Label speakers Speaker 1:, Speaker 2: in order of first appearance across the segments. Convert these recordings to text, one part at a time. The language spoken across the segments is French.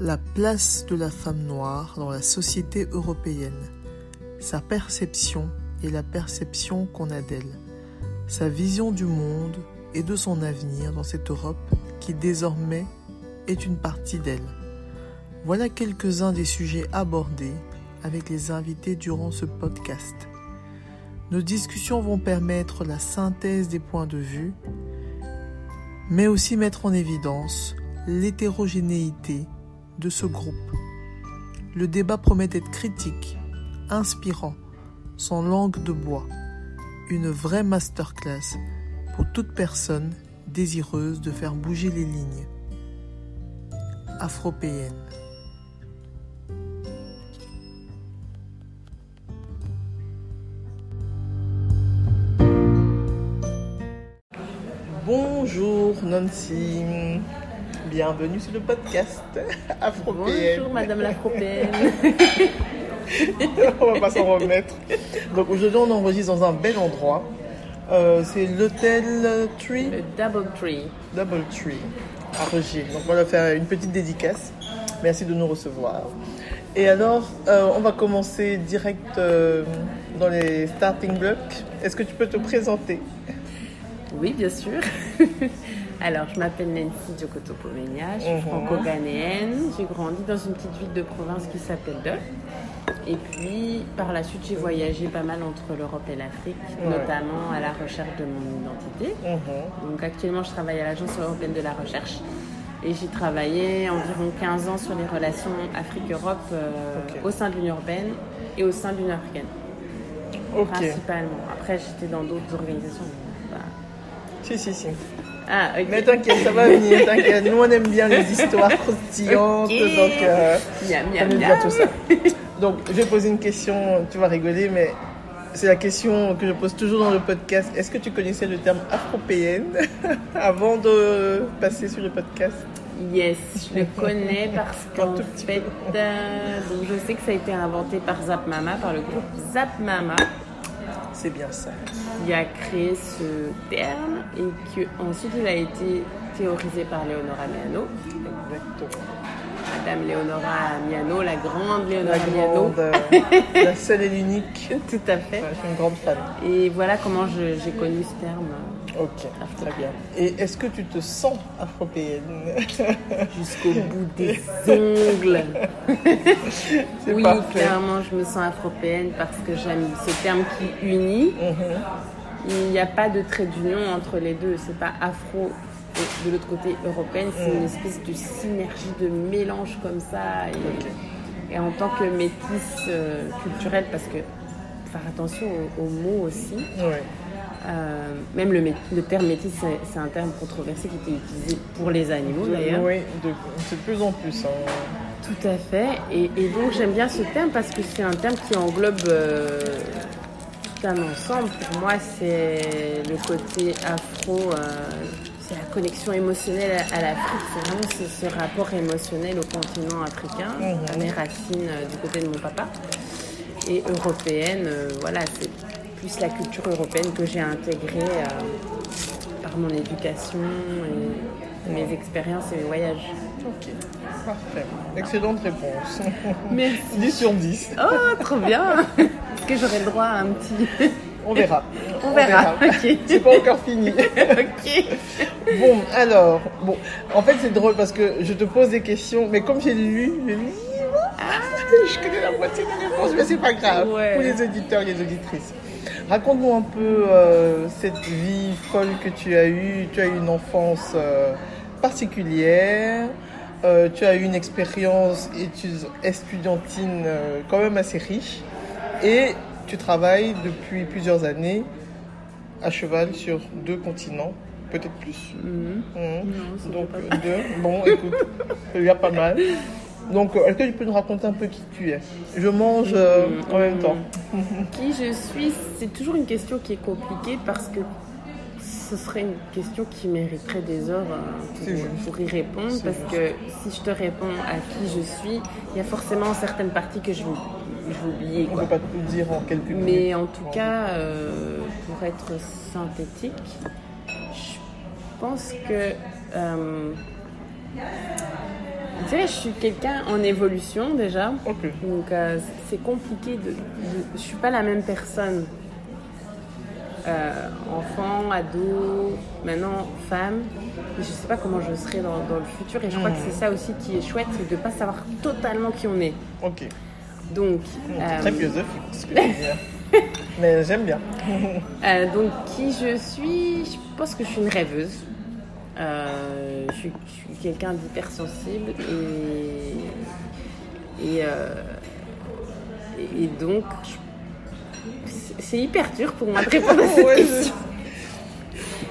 Speaker 1: La place de la femme noire dans la société européenne. Sa perception et la perception qu'on a d'elle. Sa vision du monde et de son avenir dans cette Europe qui désormais est une partie d'elle. Voilà quelques-uns des sujets abordés avec les invités durant ce podcast. Nos discussions vont permettre la synthèse des points de vue, mais aussi mettre en évidence l'hétérogénéité de ce groupe. Le débat promet d'être critique, inspirant, sans langue de bois, une vraie masterclass pour toute personne désireuse de faire bouger les lignes. Afropéenne. Bonjour Nancy, bienvenue sur le podcast Afropéenne.
Speaker 2: Bonjour Madame l'Afropéenne.
Speaker 1: on va pas s'en remettre. Donc aujourd'hui on enregistre dans un bel endroit. Euh, c'est l'hôtel Tree,
Speaker 2: Le Double Tree.
Speaker 1: Double Tree à Regis. Donc on va faire une petite dédicace. Merci de nous recevoir. Et alors euh, on va commencer direct euh, dans les starting blocks. Est-ce que tu peux te présenter?
Speaker 2: Oui, bien sûr. Alors, je m'appelle Nancy Djokoto-Pomenia, je suis
Speaker 1: Mhm.
Speaker 2: franco-ghanéenne. J'ai grandi dans une petite ville de province qui s'appelle Dole. Et puis, par la suite, j'ai voyagé pas mal entre l'Europe et l'Afrique,
Speaker 1: Ouais.
Speaker 2: notamment à la recherche de mon identité.
Speaker 1: Mhm.
Speaker 2: Donc, actuellement, je travaille à l'Agence européenne de la recherche. Et j'ai travaillé environ 15 ans sur les relations Afrique-Europe euh, au sein de l'Union européenne et au sein de l'Union africaine. Principalement. Après, j'étais dans d'autres organisations.
Speaker 1: Si, si, si.
Speaker 2: Ah.
Speaker 1: Mais t'inquiète, ça va venir, t'inquiète. Nous, on aime bien les histoires croustillantes, donc euh,
Speaker 2: Miam,
Speaker 1: on
Speaker 2: miam,
Speaker 1: aime bien
Speaker 2: miam.
Speaker 1: tout ça. Donc, je vais poser une question, tu vas rigoler, mais c'est la question que je pose toujours dans le podcast. Est-ce que tu connaissais le terme afropéenne avant de passer sur le podcast?
Speaker 2: Yes, je le connais parce qu'en fait, euh, donc je sais que ça a été inventé par Zap Mama, par le groupe Zap Mama,
Speaker 1: C'est bien ça.
Speaker 2: qui a créé ce terme et que ensuite il a été théorisé par Leonora Miano,
Speaker 1: Exactement.
Speaker 2: Madame Leonora Miano, la grande
Speaker 1: La
Speaker 2: Leonora Miano.
Speaker 1: euh, la seule et l'unique.
Speaker 2: Tout à fait.
Speaker 1: Je suis une grande fan.
Speaker 2: Et voilà comment j'ai connu ce terme
Speaker 1: Ok, très bien. Et est-ce que tu te sens afropéenne
Speaker 2: jusqu'au bout des ongles. Oui,
Speaker 1: parfait.
Speaker 2: clairement, je me sens afropéenne parce que j'aime ce terme qui unit.
Speaker 1: Mhm.
Speaker 2: Il n'y a pas de trait d'union entre les deux. C'est pas afro et de l'autre côté européenne. C'est une espèce de synergie, de mélange comme ça. Et, en tant que métisse euh, culturelle, parce que faire attention aux, aux mots aussi.
Speaker 1: Ouais.
Speaker 2: Euh, même le, terme métisse, c'est- un terme controversé qui était utilisé pour les animaux d'ailleurs.
Speaker 1: Oui, de, de plus en plus. hein.
Speaker 2: Tout à fait. Et, et donc j'aime bien ce terme parce que c'est un terme qui englobe euh, tout un ensemble. Pour moi, c'est le côté afro, euh, c'est la connexion émotionnelle à, à l'Afrique. C'est vraiment ce, ce rapport émotionnel au continent africain,
Speaker 1: Mhm.
Speaker 2: à mes racines du côté de mon papa. Et européenne, voilà, c'est plus la culture européenne que j'ai intégrée euh, par mon éducation et mes expériences et mes voyages.
Speaker 1: Ok, parfait. Excellente réponse.
Speaker 2: Merci.
Speaker 1: 10 sur 10.
Speaker 2: Oh, trop bien Est-ce que j'aurai le droit à un petit...
Speaker 1: On verra.
Speaker 2: On verra, ok.
Speaker 1: C'est pas encore fini.
Speaker 2: ok.
Speaker 1: Bon, alors, bon, en fait, c'est drôle parce que je te pose des questions, mais comme j'ai lu le livre, je connais la moitié des réponses, mais c'est pas grave.
Speaker 2: Ouais.
Speaker 1: Pour les auditeurs et les auditrices. Raconte-nous un peu euh, cette vie folle que tu as eue. Tu as eu une enfance euh, particulière. Euh, tu as eu une expérience euh, quand même assez riche. Et tu travailles depuis plusieurs années à cheval sur deux continents, peut-être plus.
Speaker 2: Mhm.
Speaker 1: Mhm.
Speaker 2: Non, c'est
Speaker 1: Donc deux. Bon, écoute, il y a pas mal. Donc, euh, est-ce que tu peux nous raconter un peu qui tu es? Je mange euh,
Speaker 2: Mhm.
Speaker 1: en même temps.
Speaker 2: Qui je suis, c'est toujours une question qui est compliquée parce que ce serait une question qui mériterait des heures euh, pour, pour y répondre. Parce
Speaker 1: juste.
Speaker 2: que si je te réponds à qui je suis, il y a forcément certaines parties que je vais, oublier.
Speaker 1: On ne peut pas tout dire en quelques minutes.
Speaker 2: Mais en tout cas, euh, pour être synthétique, je pense que euh, dirais je suis quelqu'un en évolution déjà.
Speaker 1: Ok.
Speaker 2: Donc euh, c'est compliqué de, de- Je suis pas la même personne. Euh, enfant, ado, maintenant femme. Je sais pas comment je serai dans, dans le futur et je crois que c'est ça aussi qui est chouette, c'est de pas savoir totalement qui on est.
Speaker 1: Ok.
Speaker 2: Donc,
Speaker 1: C'est
Speaker 2: euh,
Speaker 1: Très philosophique ce que tu dis. Mais j'aime bien.
Speaker 2: Euh, donc, qui je suis? Je pense que je suis une rêveuse. Euh, je suis, quelqu'un d'hypersensible et, et, euh, et, donc, c'est- hyper dur pour moi de répondre à cette
Speaker 1: Ouais, je-
Speaker 2: question.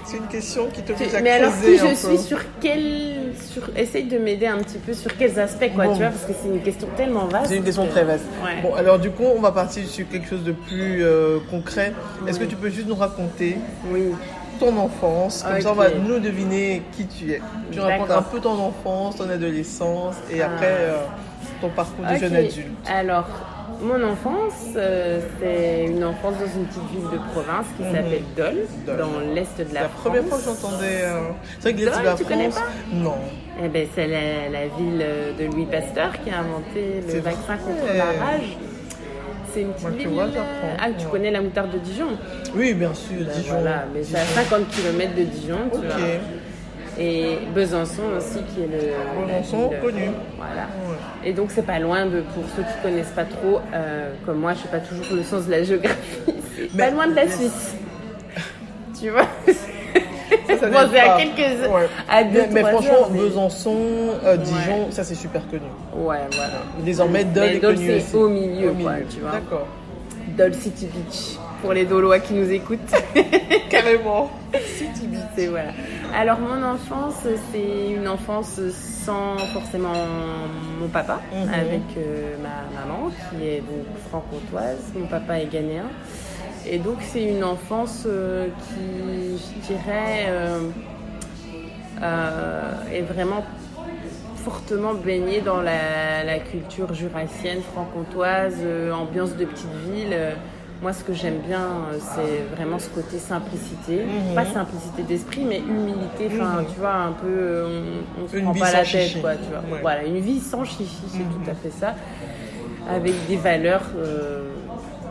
Speaker 1: C'est une question qui te fait
Speaker 2: Mais alors, qui je suis sur quel. Sur, essaye de m'aider un petit peu sur quels aspects, quoi,
Speaker 1: Bon.
Speaker 2: tu vois, parce que c'est une question tellement vaste.
Speaker 1: C'est une question
Speaker 2: que-
Speaker 1: très vaste.
Speaker 2: Ouais.
Speaker 1: Bon, alors du coup, on va partir sur quelque chose de plus euh, concret. Est-ce que tu peux juste nous raconter
Speaker 2: Oui.
Speaker 1: Ton enfance Comme ça, on va nous deviner qui tu es. Tu racontes un peu ton enfance, ton adolescence et
Speaker 2: Ah.
Speaker 1: après euh, ton parcours de jeune adulte.
Speaker 2: Alors, mon enfance, euh, c'est une enfance dans une petite ville de province qui
Speaker 1: Mhm.
Speaker 2: s'appelle Dole,
Speaker 1: Dole.
Speaker 2: dans l'est de
Speaker 1: C'est
Speaker 2: la,
Speaker 1: la
Speaker 2: France.
Speaker 1: première fois que j'entendais. euh, C'est vrai que l'Est de la
Speaker 2: tu
Speaker 1: France.
Speaker 2: connais pas
Speaker 1: Non.
Speaker 2: Eh ben, c'est la, la ville de Louis Pasteur qui a inventé le
Speaker 1: C'est
Speaker 2: vaccin
Speaker 1: vrai.
Speaker 2: contre la rage. C'est une petite
Speaker 1: Moi, tu
Speaker 2: ville.
Speaker 1: vois,
Speaker 2: euh. Ah, tu
Speaker 1: Ouais.
Speaker 2: connais la moutarde de Dijon?
Speaker 1: Oui, bien sûr,
Speaker 2: Ben
Speaker 1: Dijon.
Speaker 2: Voilà, mais c'est à
Speaker 1: Dijon.
Speaker 2: 50 km de Dijon, tu vois. Et Besançon aussi, qui est le.
Speaker 1: Besançon,
Speaker 2: ville,
Speaker 1: connu.
Speaker 2: Voilà.
Speaker 1: Ouais.
Speaker 2: Et donc c'est pas loin de, pour ceux qui connaissent pas trop, euh, comme moi, je sais pas toujours le sens de la géographie. C'est pas loin de la Suisse. tu vois?
Speaker 1: Ça, ça
Speaker 2: Bon,
Speaker 1: n'aide
Speaker 2: c'est à quelques
Speaker 1: Ouais.
Speaker 2: à deux,
Speaker 1: Mais, franchement,
Speaker 2: heures,
Speaker 1: Besançon, euh, Dijon, ça c'est super connu.
Speaker 2: Ouais, voilà.
Speaker 1: Désormais, Dole est
Speaker 2: Dole,
Speaker 1: connu
Speaker 2: c'est au milieu,
Speaker 1: Au
Speaker 2: quoi,
Speaker 1: milieu.
Speaker 2: tu vois.
Speaker 1: D'accord.
Speaker 2: Dole City Beach pour les Dolois qui nous écoutent.
Speaker 1: Carrément.
Speaker 2: C'est voilà. Alors mon enfance, c'est une enfance sans forcément mon papa,
Speaker 1: Mhm.
Speaker 2: avec euh, ma maman qui est donc franc-comtoise. Mon papa est ghanéen. Et donc c'est une enfance euh, qui, je dirais, euh, euh, est vraiment fortement baignée dans la, la culture jurassienne, franc-comtoise, ambiance de petite ville. Moi, ce que j'aime bien, c'est vraiment ce côté simplicité.
Speaker 1: Mhm.
Speaker 2: Pas simplicité d'esprit, mais humilité. Enfin,
Speaker 1: Mhm.
Speaker 2: tu vois, un peu, on, on se
Speaker 1: Une
Speaker 2: prend pas la tête,
Speaker 1: chichi.
Speaker 2: quoi, tu vois.
Speaker 1: Ouais.
Speaker 2: Voilà, une vie sans chichi, c'est
Speaker 1: Mhm.
Speaker 2: tout à fait ça. Avec des valeurs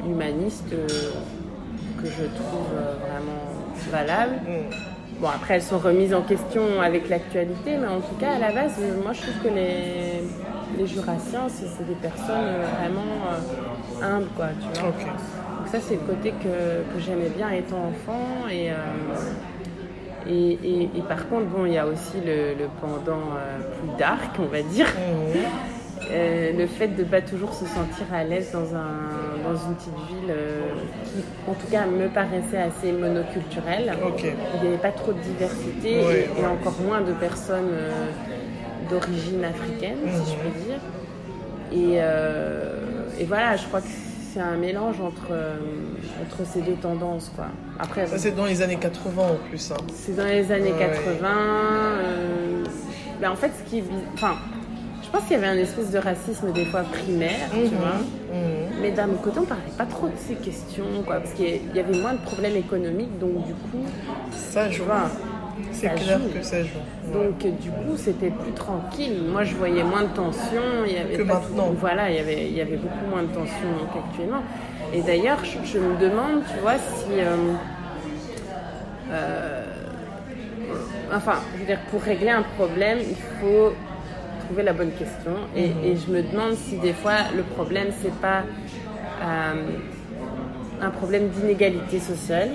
Speaker 2: humanistes que je trouve euh, vraiment valables.
Speaker 1: Mm.
Speaker 2: Bon, après, elles sont remises en question avec l'actualité, mais en tout cas, à la base, euh, moi, je trouve que les, les Jurassiens, c'est des personnes euh, vraiment humbles, quoi, tu vois. Donc ça, c'est le côté que, que j'aimais bien étant enfant. Et, euh, et, et- et par contre, bon, il y a aussi le, le pendant euh, plus dark, on va dire.
Speaker 1: Mhm.
Speaker 2: Euh, le fait de pas toujours se sentir à l'aise dans, un, dans une petite ville euh, qui, en tout cas, me paraissait assez monoculturelle. Il n'y avait pas trop de diversité
Speaker 1: Ouais,
Speaker 2: et, encore moins de personnes euh, d'origine africaine, si je
Speaker 1: Mhm.
Speaker 2: peux dire. Et, et voilà, je crois que c'est un mélange entre, entre ces deux tendances. Quoi. Après,
Speaker 1: Ça c'est dans les années 80 en plus. hein.
Speaker 2: c'est dans les années
Speaker 1: Ouais.
Speaker 2: 80. euh, ben, en fait, ce qui. Enfin, je pense qu'il y avait un espèce de racisme des fois primaire, tu
Speaker 1: Mhm.
Speaker 2: vois.
Speaker 1: Mhm.
Speaker 2: Mais d'un autre côté, on parlait pas trop de ces questions, quoi, parce qu'il y avait moins de problèmes économiques, donc du coup,
Speaker 1: Ça
Speaker 2: tu
Speaker 1: joue.
Speaker 2: vois,
Speaker 1: C'est clair
Speaker 2: joue.
Speaker 1: que ça joue. Ouais.
Speaker 2: Donc du coup, c'était plus tranquille. Moi, je voyais moins de tension. Il y avait
Speaker 1: Que
Speaker 2: pas
Speaker 1: maintenant.
Speaker 2: tout- voilà, il y avait, il y avait beaucoup moins de tension qu'actuellement. Et d'ailleurs, je, je me demande, tu vois, si, euh, euh, enfin, je veux dire, pour régler un problème, il faut trouver la bonne question. Et,
Speaker 1: Mhm.
Speaker 2: et je me demande si des fois le problème c'est pas euh, un problème d'inégalité sociale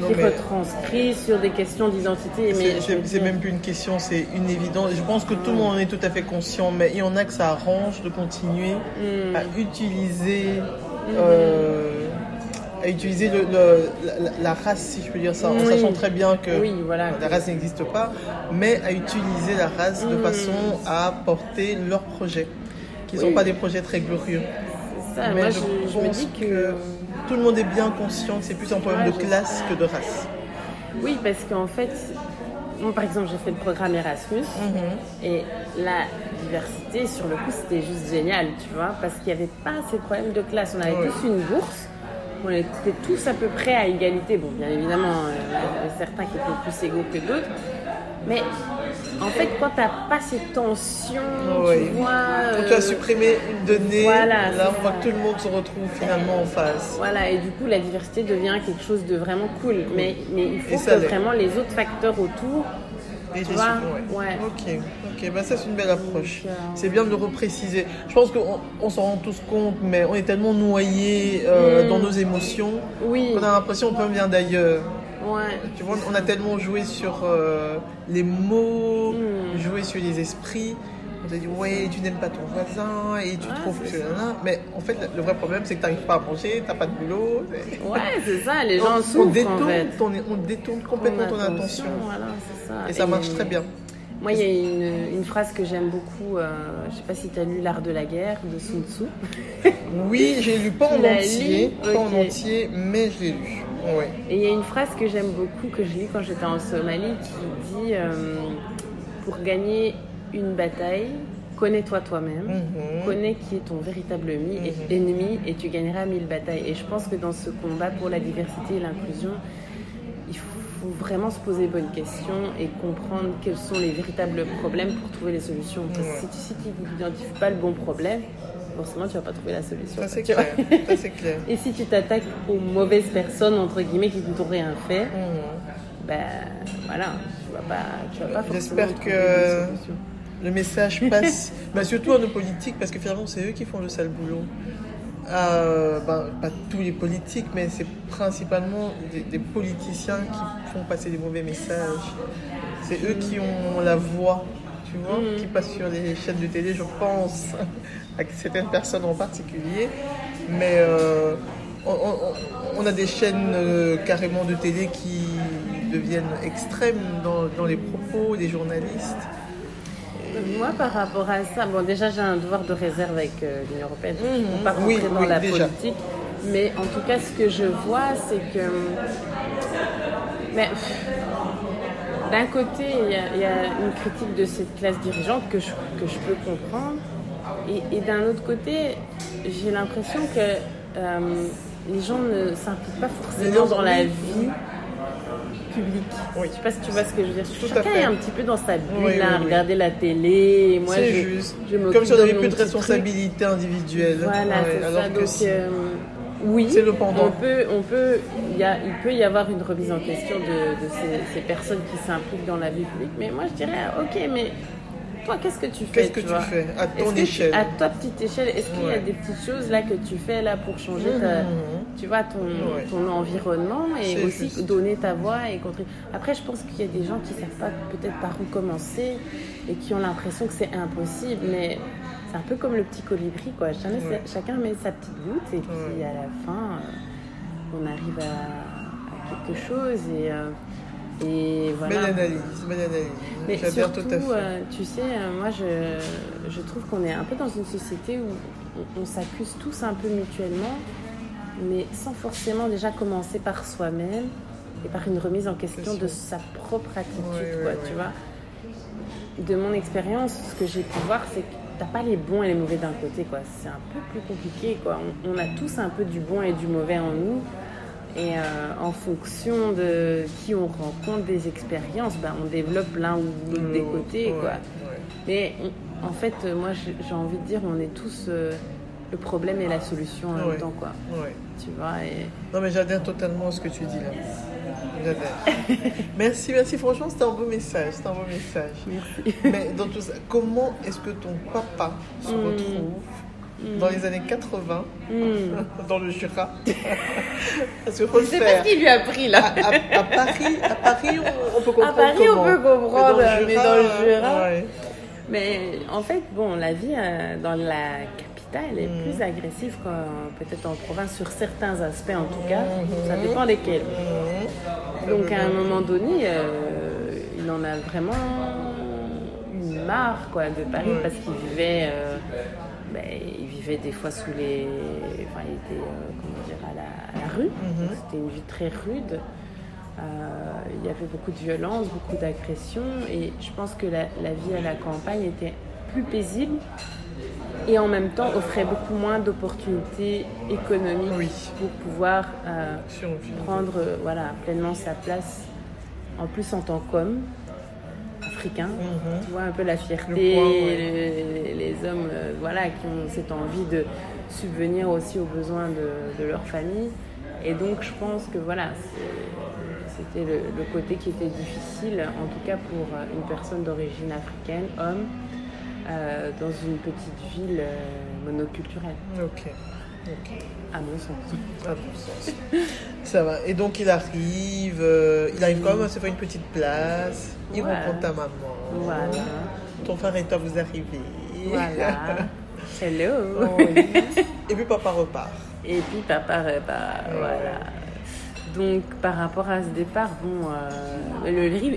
Speaker 1: Non,
Speaker 2: qui retranscrit sur des questions d'identité. Mais
Speaker 1: C'est- même plus une question, c'est une évidence. Je pense que tout le monde en est tout à fait conscient, mais il y en a que ça arrange de continuer
Speaker 2: Hmm.
Speaker 1: à utiliser, euh, à utiliser le- le- la, la race, si je peux dire ça, en sachant très bien que
Speaker 2: Oui, voilà.
Speaker 1: la race n'existe pas, mais à utiliser la race de
Speaker 2: Hmm.
Speaker 1: façon à porter leurs projets, qui ne sont pas des projets très glorieux.
Speaker 2: Ça,
Speaker 1: Mais
Speaker 2: moi,
Speaker 1: je
Speaker 2: je, je me
Speaker 1: pense
Speaker 2: dis que...
Speaker 1: tout le monde est bien conscient que c'est plus un problème
Speaker 2: Ouais,
Speaker 1: de classe que de race.
Speaker 2: Oui, parce qu'en fait, moi, par exemple, j'ai fait le programme Erasmus
Speaker 1: Mhm.
Speaker 2: et la diversité, sur le coup, c'était juste génial, tu vois, parce qu'il n'y avait pas ces problèmes de classe. On avait
Speaker 1: Ouais.
Speaker 2: tous une bourse, on était tous à peu près à égalité. Bon, bien évidemment, euh, certains qui étaient plus égaux que d'autres, mais en fait, quand tu n'as pas ces tensions,
Speaker 1: Oui.
Speaker 2: tu vois.
Speaker 1: Quand tu as
Speaker 2: euh,
Speaker 1: supprimé une donnée,
Speaker 2: voilà,
Speaker 1: là on voit que tout le monde se retrouve finalement en face.
Speaker 2: Voilà, et du coup, la diversité devient quelque chose de vraiment cool. Mais, mais il faut que
Speaker 1: l'est.
Speaker 2: vraiment les autres facteurs autour.
Speaker 1: Et
Speaker 2: Tu vois,
Speaker 1: sujets,
Speaker 2: ouais.
Speaker 1: Ok, ok, bah ça c'est une belle approche. C'est bien de le repréciser. Je pense qu'on on s'en rend tous compte, mais on est tellement noyé euh,
Speaker 2: Mm.
Speaker 1: dans nos émotions
Speaker 2: Oui,
Speaker 1: qu'on a l'impression qu'on vient d'ailleurs.
Speaker 2: ouais.
Speaker 1: Tu vois, on a tellement joué sur euh, les mots,
Speaker 2: Mm.
Speaker 1: joué sur les esprits. On t'a dit, ouais, tu n'aimes pas ton voisin et tu
Speaker 2: Ouais,
Speaker 1: trouves que là. Mais en fait, le vrai problème, c'est que tu n'arrives pas à manger, tu n'as pas de boulot.
Speaker 2: Ouais, c'est ça, les
Speaker 1: on,
Speaker 2: gens
Speaker 1: on
Speaker 2: souffrent en
Speaker 1: détourne
Speaker 2: fait.
Speaker 1: ton- on détourne complètement ton.
Speaker 2: Voilà, c'est ça.
Speaker 1: Et ça marche très bien.
Speaker 2: Moi, il y a une, une phrase que j'aime beaucoup. euh, je sais pas si tu as lu L'art de la guerre de Sun Tzu.
Speaker 1: Oui, j'ai lu pas en entier, pas en entier, mais je l'ai lu. Ouais.
Speaker 2: Et il y a une phrase que j'aime beaucoup, que j'ai lue quand j'étais en Somalie, qui dit euh, Pour gagner une bataille, connais-toi toi-même,
Speaker 1: Mhm.
Speaker 2: connais qui est ton véritable ennemi, et,
Speaker 1: Mhm.
Speaker 2: ennemi et tu gagneras mille batailles. Et je pense que dans ce combat pour la diversité et l'inclusion, il faut vraiment se poser les bonnes questions et comprendre quels sont les véritables problèmes pour trouver les solutions. Parce
Speaker 1: Ouais.
Speaker 2: que si, si tu n'identifies pas le bon problème, forcément tu vas pas trouver la solution.
Speaker 1: Ça c'est clair. Clair.
Speaker 2: Et si tu t'attaques aux mauvaises personnes, entre guillemets, qui ne t'ont rien fait,
Speaker 1: Mhm.
Speaker 2: ben voilà, tu vas pas, tu vas pas forcément
Speaker 1: J'espère que-. Le message passe, bah, surtout à nos politiques, parce que finalement c'est eux qui font le sale boulot. Euh, bah, pas tous les politiques, mais c'est principalement des, des politiciens qui font passer des mauvais messages. C'est eux qui ont la voix, tu vois,
Speaker 2: Mhm.
Speaker 1: qui passent sur les chaînes de télé, je pense, à certaines personnes en particulier. Mais euh, on, on- on a des chaînes euh, carrément de télé qui deviennent extrêmes dans, dans les propos des journalistes.
Speaker 2: Moi, par rapport à ça, bon, déjà, j'ai un devoir de réserve avec euh, l'Union Européenne. Je ne
Speaker 1: Mhm.
Speaker 2: pas rentrer
Speaker 1: Oui,
Speaker 2: dans
Speaker 1: oui,
Speaker 2: la
Speaker 1: déjà.
Speaker 2: politique. Mais en tout cas, ce que je vois, c'est que. Mais. D'un côté, il y, a, il y a une critique de cette classe dirigeante que je, que je peux comprendre. Et, et d'un autre côté, j'ai l'impression que euh, les gens ne s'impliquent pas forcément dans la vie publique.
Speaker 1: Oui.
Speaker 2: Je sais pas si tu vois ce que je veux dire.
Speaker 1: Tout à
Speaker 2: Chacun
Speaker 1: fait.
Speaker 2: est un petit peu dans sa bulle,
Speaker 1: Oui,
Speaker 2: à
Speaker 1: oui.
Speaker 2: regarder la télé. Et Moi,
Speaker 1: c'est
Speaker 2: je,
Speaker 1: juste.
Speaker 2: je
Speaker 1: Comme si on n'avait plus de responsabilité individuelle.
Speaker 2: Voilà,
Speaker 1: Ouais,
Speaker 2: c'est
Speaker 1: alors
Speaker 2: ça.
Speaker 1: que
Speaker 2: Donc,
Speaker 1: si.
Speaker 2: euh, oui,
Speaker 1: C'est le pendant.
Speaker 2: on peut, on peut, il, y a, il peut y avoir une remise en question de, de ces, ces personnes qui s'impliquent dans la vie publique. Mais moi, je dirais, ok, mais toi, qu'est-ce que tu fais
Speaker 1: Qu'est-ce que tu fais? À
Speaker 2: Est-ce
Speaker 1: ton
Speaker 2: tu-
Speaker 1: échelle
Speaker 2: À ta petite échelle, est-ce qu'il y a des petites choses là que tu fais là pour changer ta,
Speaker 1: Mhm.
Speaker 2: Tu vois, ton,
Speaker 1: Ouais.
Speaker 2: ton environnement et aussi
Speaker 1: juste.
Speaker 2: donner ta voix et contribuer. Après, je pense qu'il y a des gens qui ne savent pas peut-être par où commencer et qui ont l'impression que c'est impossible, mais c'est un peu comme le petit colibri, quoi. Chacun,
Speaker 1: Ouais.
Speaker 2: chacun met sa petite goutte et puis
Speaker 1: Ouais.
Speaker 2: à la fin, euh, on arrive à, à quelque chose et, euh, et voilà.
Speaker 1: Belle analyse, belle analyse.
Speaker 2: Mais surtout,
Speaker 1: tout à fait.
Speaker 2: euh, tu sais, moi je, je trouve qu'on est un peu dans une société où on, on s'accuse tous un peu mutuellement, mais sans forcément déjà commencer par soi-même et par une remise en question de sa propre attitude, quoi, tu vois. De mon expérience, ce que j'ai pu voir, c'est que t'as pas les bons et les mauvais d'un côté, quoi. C'est un peu plus compliqué, quoi. On, on a tous un peu du bon et du mauvais en nous. Et euh, en fonction de qui on rencontre, des expériences, ben, on développe l'un ou l'autre des côtés, quoi. Mais on- en fait, moi, j'ai j'ai envie de dire, on est tous euh, le problème et la solution en
Speaker 1: Ouais.
Speaker 2: même temps, quoi.
Speaker 1: Ouais.
Speaker 2: Tu vois, et
Speaker 1: Non, mais j'adhère totalement à ce que tu dis là. J'adhère. merci, merci. Franchement, c'était un beau message. C'était un beau message.
Speaker 2: merci.
Speaker 1: Mais dans tout ça, comment est-ce que ton papa se
Speaker 2: Mm.
Speaker 1: retrouve dans les années 80
Speaker 2: Hmm.
Speaker 1: dans le Jura? Parce qu'il faut le
Speaker 2: sais pas
Speaker 1: faire.
Speaker 2: ce qu'il lui a pris, là.
Speaker 1: À, à- à Paris, à Paris, on, on peut comprendre.
Speaker 2: Paris, on peut comprendre, mais dans le Jura,
Speaker 1: ouais.
Speaker 2: Mais en fait, bon, la vie euh, dans la elle est
Speaker 1: Mhm.
Speaker 2: plus agressive qu'en- peut-être en province sur certains aspects, en tout cas.
Speaker 1: Mhm.
Speaker 2: Ça dépend lesquels.
Speaker 1: Mhm.
Speaker 2: Donc à un moment donné, euh, il en a vraiment eu marre quoi, de Paris parce qu'il vivait, euh, ben, il vivait des fois sous les, enfin il était euh, comment dire à la, à la rue. C'était une vie très rude. Il y avait beaucoup de violence, beaucoup d'agressions et je pense que la, la vie à la campagne était plus paisible et en même temps offrait beaucoup moins d'opportunités économiques
Speaker 1: Oui.
Speaker 2: pour pouvoir euh, prendre euh, voilà, pleinement sa place, en plus en tant qu'homme, africain.
Speaker 1: Mhm.
Speaker 2: Tu vois un peu la fierté,
Speaker 1: Le ouais.
Speaker 2: les, les hommes euh, voilà, qui ont cette envie de subvenir aussi aux besoins de, de leur famille. Et donc je pense que voilà, c'était le, le côté qui était difficile, en tout cas pour une personne d'origine africaine, homme, euh, dans une petite ville euh, monoculturelle,
Speaker 1: Ok. Ok.
Speaker 2: à mon sens.
Speaker 1: À bon sens. Ça va. Et donc il arrive, euh, il arrive quand même à se faire une petite place. Il
Speaker 2: Ouais.
Speaker 1: rencontre ta maman.
Speaker 2: Voilà.
Speaker 1: Ton frère et toi vous arrivez.
Speaker 2: Voilà. Hello.
Speaker 1: Oh, oui. Et puis papa repart.
Speaker 2: Et puis papa repart, voilà. Donc par rapport à ce départ, bon, euh,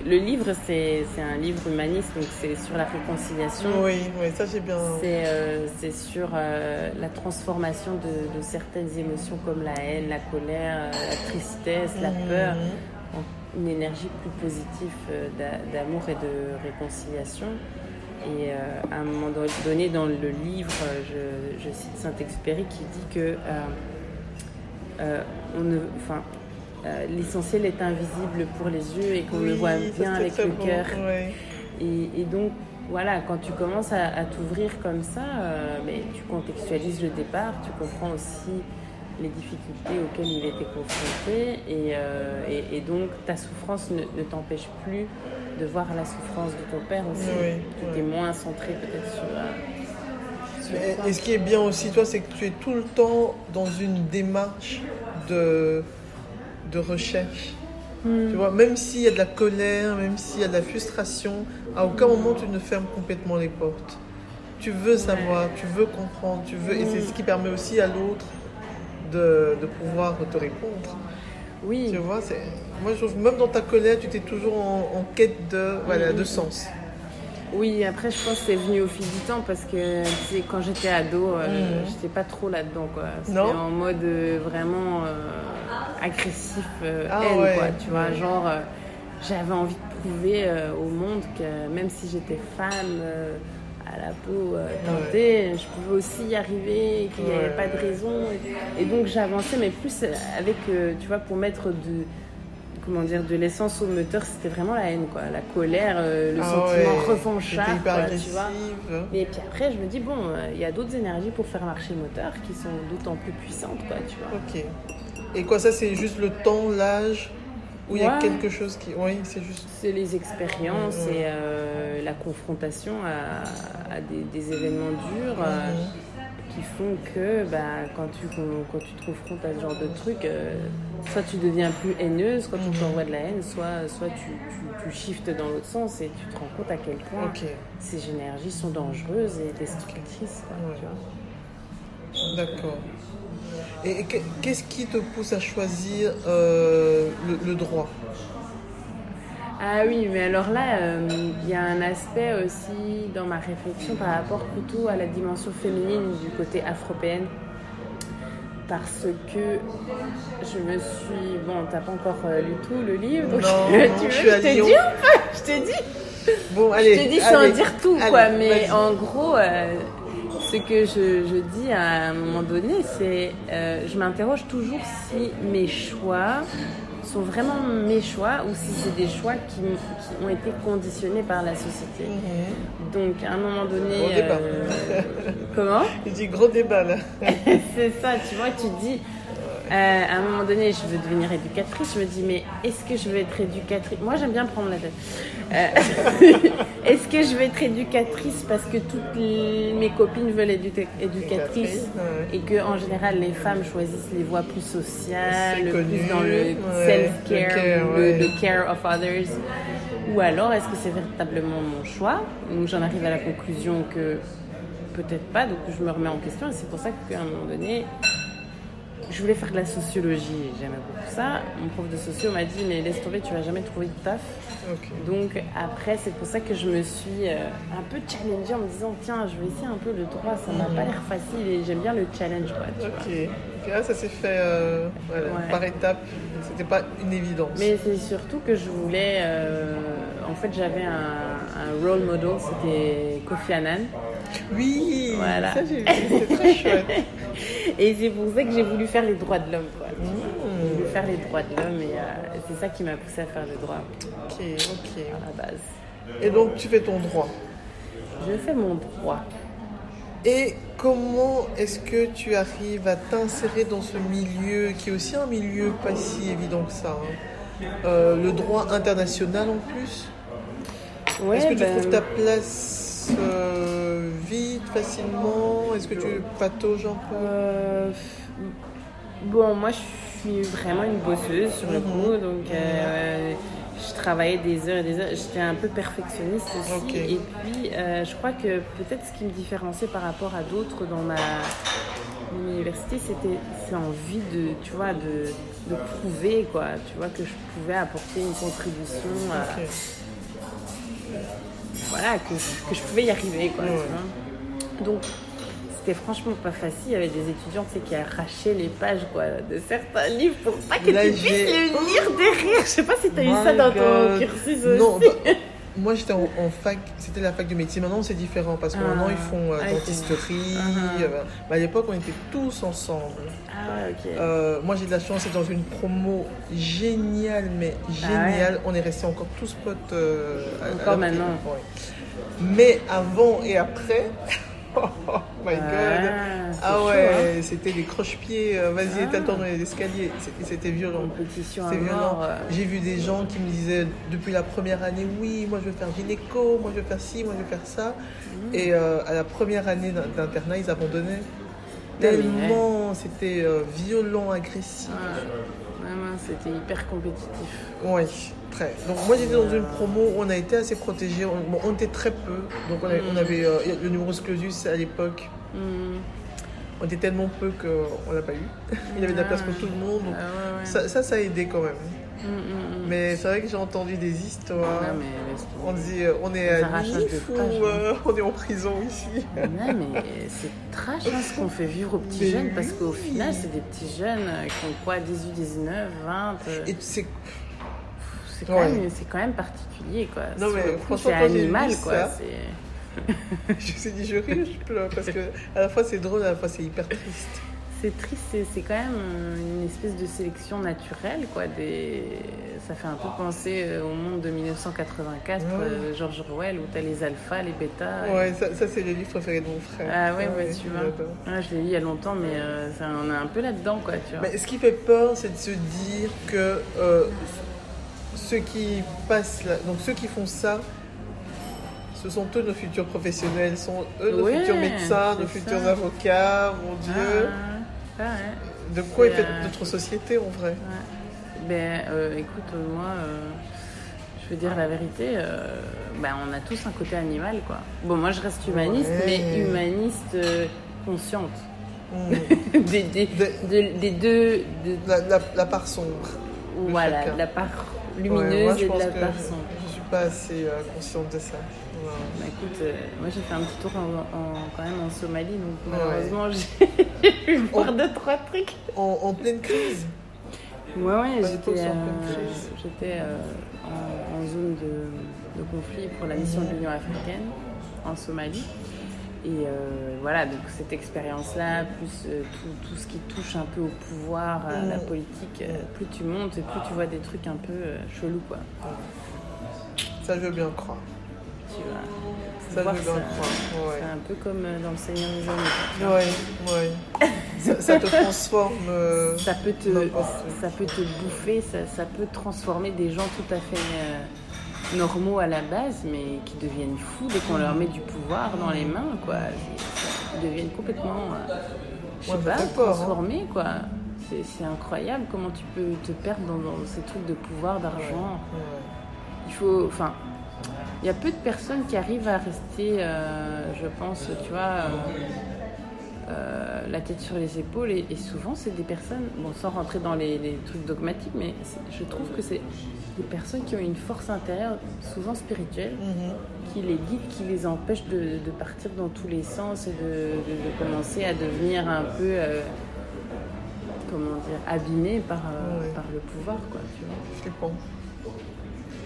Speaker 2: le, livre c'est un livre humaniste, donc c'est sur la réconciliation.
Speaker 1: Oui, oui, ça j'ai bien.
Speaker 2: C'est euh, sur euh, la transformation de, de certaines émotions comme la haine, la colère, la tristesse, la peur, en une énergie plus positive d'a- d'amour et de réconciliation. Et à un moment donné, dans le livre, je, je cite Saint-Exupéry qui dit que euh, on ne, enfin, euh, l'essentiel est invisible pour les yeux et qu'on le voit bien avec le cœur.
Speaker 1: ouais.
Speaker 2: Et, et donc, voilà, quand tu commences à, à t'ouvrir comme ça, euh, mais tu contextualises le départ, tu comprends aussi les difficultés auxquelles il était confronté. Et, euh, et- et donc, ta souffrance ne, ne t'empêche plus de voir la souffrance de ton père aussi.
Speaker 1: Oui,
Speaker 2: tu es moins centré peut-être sur. sur
Speaker 1: Et,
Speaker 2: toi.
Speaker 1: et ce qui est bien aussi, toi, c'est que tu es tout le temps dans une démarche de, de recherche.
Speaker 2: Hmm.
Speaker 1: Tu vois, même s'il y a de la colère, même s'il y a de la frustration, à aucun moment tu ne fermes complètement les portes. Tu veux savoir, tu veux comprendre, tu veux, et c'est ce qui permet aussi à l'autre de, de pouvoir te répondre.
Speaker 2: Oui,
Speaker 1: Tu vois, c'est, moi je trouve, même dans ta colère, tu étais toujours en, en quête de, voilà, de sens.
Speaker 2: oui, après, je pense que c'est venu au fil du temps parce que tu sais, quand j'étais ado, euh,
Speaker 1: Mhm.
Speaker 2: j'étais pas trop là-dedans. quoi. C'était
Speaker 1: Non
Speaker 2: en mode euh, vraiment euh, agressif, euh,
Speaker 1: Ah
Speaker 2: haine,
Speaker 1: ouais.
Speaker 2: quoi. Tu vois, genre, euh, j'avais envie de prouver euh, au monde que même si j'étais femme à la peau teintée, je pouvais aussi y arriver, qu'il n'y avait
Speaker 1: Ouais.
Speaker 2: pas de raison. Et, et donc, j'avançais, mais plus avec, tu vois, pour mettre de comment dire, de l'essence au moteur, c'était vraiment la haine, quoi. La colère, euh, le
Speaker 1: Ah
Speaker 2: sentiment
Speaker 1: ouais,
Speaker 2: revanchard, quoi, tu vois. Et puis après, je me dis, bon, euh, il y a d'autres énergies pour faire marcher le moteur qui sont d'autant plus puissantes, quoi, tu vois.
Speaker 1: Ok. Et quoi, ça c'est juste le temps, l'âge, où il y a quelque chose qui. Oui, c'est juste.
Speaker 2: C'est les expériences et euh, la confrontation à, à des, des événements durs euh,
Speaker 1: Mhm.
Speaker 2: qui font que bah, quand, tu, quand tu te confrontes à ce genre de truc, euh, soit tu deviens plus haineuse quand on
Speaker 1: Mhm.
Speaker 2: t'envoie de la haine, soit, soit tu, tu, tu shiftes dans l'autre sens et tu te rends compte à quel point ces énergies sont dangereuses et destructrices. quoi,
Speaker 1: Ouais.
Speaker 2: tu vois.
Speaker 1: d'accord. Et et que- qu'est-ce qui te pousse à choisir euh, le, le droit?
Speaker 2: Ah oui, mais alors là, euh, il y a un aspect aussi dans ma réflexion par rapport plutôt à la dimension féminine du côté afropéenne. Parce que je me suis. Bon, t'as pas encore euh, lu tout le livre, donc
Speaker 1: Non,
Speaker 2: tu veux
Speaker 1: je à
Speaker 2: te pas Je te dis
Speaker 1: Bon, allez.
Speaker 2: Je te dis sans
Speaker 1: allez,
Speaker 2: dire tout,
Speaker 1: allez,
Speaker 2: quoi. Mais en gros, euh, ce que je, je dis à un moment donné, c'est euh, je m'interroge toujours si mes choix sont vraiment mes choix ou si c'est des choix qui, ont été conditionnés par la société.
Speaker 1: Mhm.
Speaker 2: Donc, à un moment donné,
Speaker 1: Gros débat.
Speaker 2: euh, comment
Speaker 1: Il dit gros débat là.
Speaker 2: c'est ça, tu vois, tu dis, euh, à un moment donné, je veux devenir éducatrice. Je me dis, mais est-ce que je veux être éducatrice? Moi, j'aime bien prendre la tête. Euh, est-ce que je veux être éducatrice parce que toutes les- mes copines veulent être édu- éducatrices et que en général, les femmes choisissent les voies plus sociales,
Speaker 1: C'est
Speaker 2: le
Speaker 1: connu,
Speaker 2: plus dans le
Speaker 1: ouais,
Speaker 2: self-care,
Speaker 1: le care,
Speaker 2: ou
Speaker 1: ouais.
Speaker 2: le, le care of others? Ou alors, est-ce que c'est véritablement mon choix? Donc, j'en arrive à la conclusion que peut-être pas, donc je me remets en question et c'est pour ça qu'à un moment donné, je voulais faire de la sociologie, j'aimais beaucoup ça. Mon prof de socio m'a dit mais laisse tomber, tu vas jamais trouver de taf. Donc après c'est pour ça que je me suis euh, un peu challengée en me disant tiens je vais essayer un peu le droit, ça m'a pas l'air facile et j'aime bien le challenge quoi. tu vois.
Speaker 1: Ok. Ok, ah, ça s'est fait euh, voilà,
Speaker 2: Ouais.
Speaker 1: par étapes. C'était pas une évidence.
Speaker 2: Mais c'est surtout que je voulais, euh, en fait j'avais un, un role model, c'était Kofi Annan.
Speaker 1: Oui.
Speaker 2: Voilà.
Speaker 1: Ça j'ai vu. C'est très chouette.
Speaker 2: Et c'est pour ça que j'ai voulu faire les droits de l'homme. quoi. J'ai
Speaker 1: Mmh.
Speaker 2: voulu faire les droits de l'homme et euh, c'est ça qui m'a poussé à faire le droit
Speaker 1: Ok, ok.
Speaker 2: à la base.
Speaker 1: Et donc tu fais ton droit.
Speaker 2: Je fais mon droit.
Speaker 1: Et comment est-ce que tu arrives à t'insérer dans ce milieu qui est aussi un milieu pas si évident que ça hein? Euh, Le droit international en plus?
Speaker 2: Ouais,
Speaker 1: Est-ce que tu
Speaker 2: ben,
Speaker 1: trouves ta place euh, vite, facilement? Est-ce que tu patauges un peu?
Speaker 2: Euh, Bon, moi, je suis vraiment une bosseuse sur le
Speaker 1: Mhm.
Speaker 2: coup, donc euh, je travaillais des heures et des heures. J'étais un peu perfectionniste aussi. Et puis, euh, je crois que peut-être ce qui me différenciait par rapport à d'autres dans ma mon université, c'était cette envie de, tu vois, de, de prouver, quoi. Tu vois, que je pouvais apporter une contribution. à-. Voilà, que, que je pouvais y arriver, quoi, tu. Donc, c'était franchement pas facile. Il y avait des étudiants, tu sais, qui arrachaient les pages, quoi, de certains livres pour pas que
Speaker 1: Là,
Speaker 2: tu puisses
Speaker 1: j'ai-
Speaker 2: le lire derrière. Je sais pas si t'as eu
Speaker 1: My
Speaker 2: ça dans ton cursus aussi.
Speaker 1: Non, bah, moi j'étais en, en fac, c'était la fac de médecine. Maintenant c'est différent parce que
Speaker 2: Ah.
Speaker 1: maintenant ils font euh,
Speaker 2: Ah, font-
Speaker 1: dentisterie.
Speaker 2: Ah.
Speaker 1: euh, mais à l'époque on était tous ensemble.
Speaker 2: Ah ouais, ok.
Speaker 1: Euh, moi j'ai de la chance, c'est dans une promo géniale, mais géniale. On est restés encore tous potes. euh, à- à
Speaker 2: Encore maintenant.
Speaker 1: Ouais. Mais avant et après, my god.
Speaker 2: Ah, c'est
Speaker 1: Ah ouais, c'était des croche-pieds. euh, Vas-y,
Speaker 2: Ah.
Speaker 1: étale dans les escaliers. C'était- C'était
Speaker 2: hein.
Speaker 1: violent. C'est violent.
Speaker 2: euh.
Speaker 1: J'ai vu des gens qui me disaient depuis la première année, oui, moi je veux faire gynéco, moi je veux faire ci, moi je veux faire ça.
Speaker 2: Mmh.
Speaker 1: Et euh, à la première année d'in- d'internat, ils abandonnaient.
Speaker 2: mais
Speaker 1: Tellement c'était euh, violent, agressif.
Speaker 2: C'était hyper compétitif.
Speaker 1: Oui, très. Donc moi j'étais dans une promo où on a été assez protégés. On, bon, on était très peu. Donc on, avait- on
Speaker 2: Mm.
Speaker 1: avait euh, le numerus clausus à l'époque.
Speaker 2: Hmm.
Speaker 1: On était tellement peu qu'on l'a pas eu. Il y avait de la place pour tout le monde. donc
Speaker 2: Ah ouais, ouais.
Speaker 1: ça, ça, ça a aidé quand même.
Speaker 2: Hmm.
Speaker 1: Mais c'est vrai que j'ai entendu des histoires.
Speaker 2: Non.
Speaker 1: On dit euh, on est à Nif ou
Speaker 2: hein.
Speaker 1: euh, on est en prison ici?
Speaker 2: Non, mais c'est trash hein, ce qu'on fait vivre aux petits
Speaker 1: Mais
Speaker 2: jeunes parce qu'au final, c'est des petits jeunes euh, qui ont quoi 18, 19, 20. euh,
Speaker 1: Et c'est
Speaker 2: C'est quand,
Speaker 1: Ouais.
Speaker 2: même- c'est quand même particulier quoi.
Speaker 1: Non, mais
Speaker 2: c'est animal quoi.
Speaker 1: ça- je me suis dit je ris, je pleure parce que à la fois c'est drôle, à la fois c'est hyper triste.
Speaker 2: C'est triste, c'est, quand même une espèce de sélection naturelle quoi. Des... Ça fait un peu penser euh, au monde de 1984,
Speaker 1: Ouais.
Speaker 2: euh, George Orwell, où t'as les alphas, les bêtas. et-
Speaker 1: Ouais, ça, ça, c'est le livre préféré de mon frère.
Speaker 2: Ah ouais, ouais, tu vois. Ouais, je l'ai lu il y a longtemps, mais euh, ça, on est un peu là-dedans quoi, tu vois.
Speaker 1: Mais ce qui fait peur, c'est de se dire que euh, ceux qui passent là, donc ceux qui font ça, ce sont eux nos futurs professionnels, sont eux nos
Speaker 2: Ouais,
Speaker 1: futurs médecins, nos futurs avocats, mon Dieu.
Speaker 2: Ah, ouais, ouais.
Speaker 1: De quoi est faite
Speaker 2: euh,
Speaker 1: notre société en vrai?
Speaker 2: Ouais. Ben, euh, écoute, euh, moi, euh, je veux dire la vérité, ben, on a tous un côté animal, quoi. Bon, moi, je reste humaniste, mais humaniste consciente.
Speaker 1: Hmm.
Speaker 2: des, des,
Speaker 1: De-
Speaker 2: de- des deux, de-
Speaker 1: la, la- la part sombre.
Speaker 2: voilà, la part
Speaker 1: Ouais,
Speaker 2: lumineuse
Speaker 1: moi, je
Speaker 2: et de la
Speaker 1: que je,
Speaker 2: sombre.
Speaker 1: je suis pas assez euh, consciente de ça. Voilà.
Speaker 2: Ben, écoute, euh, moi, j'ai fait un petit tour en, en- quand même en Somalie, donc
Speaker 1: Ouais.
Speaker 2: malheureusement, j'ai pu voir deux, trois trucs.
Speaker 1: En, en pleine crise.
Speaker 2: Ouais, ouais, j'étais euh, j'étais, en, en zone de, de conflit pour la mission de l'Union africaine en Somalie. Et euh, voilà, donc cette expérience-là, plus euh, tout, tout ce qui touche un peu au pouvoir, à la
Speaker 1: Mm.
Speaker 2: politique, euh, plus tu montes et plus tu vois des trucs un peu euh, chelous, quoi.
Speaker 1: Ça, je veux bien croire.
Speaker 2: Tu vois.
Speaker 1: Ça, je veux bien croire. Ouais.
Speaker 2: C'est un peu comme euh, dans Le Seigneur des Anneaux.
Speaker 1: Ouais, ouais. ça, ça te transforme. euh,
Speaker 2: Ça peut te, ça peut te bouffer, ça, ça peut transformer des gens tout à fait euh, normaux à la base, mais qui deviennent fous dès qu'on leur met du pouvoir dans les mains, quoi. Ils deviennent complètement, euh, je sais
Speaker 1: Ouais,
Speaker 2: pas,
Speaker 1: peur, hein.
Speaker 2: transformés, quoi. C'est incroyable comment tu peux te perdre dans, dans ces trucs de pouvoir, d'argent. Il faut, enfin, il y a peu de personnes qui arrivent à rester, euh, je pense, tu vois, euh, euh, la tête sur les épaules. Et, et souvent, c'est des personnes, bon, sans rentrer dans les, les trucs dogmatiques, mais je trouve que c'est des personnes qui ont une force intérieure, souvent spirituelle,
Speaker 1: Mhm.
Speaker 2: qui les guide, qui les empêche de, de partir dans tous les sens et de, de- de commencer à devenir un peu, euh, comment dire, abîmés par, euh, par le pouvoir, quoi, tu vois.
Speaker 1: Flippant.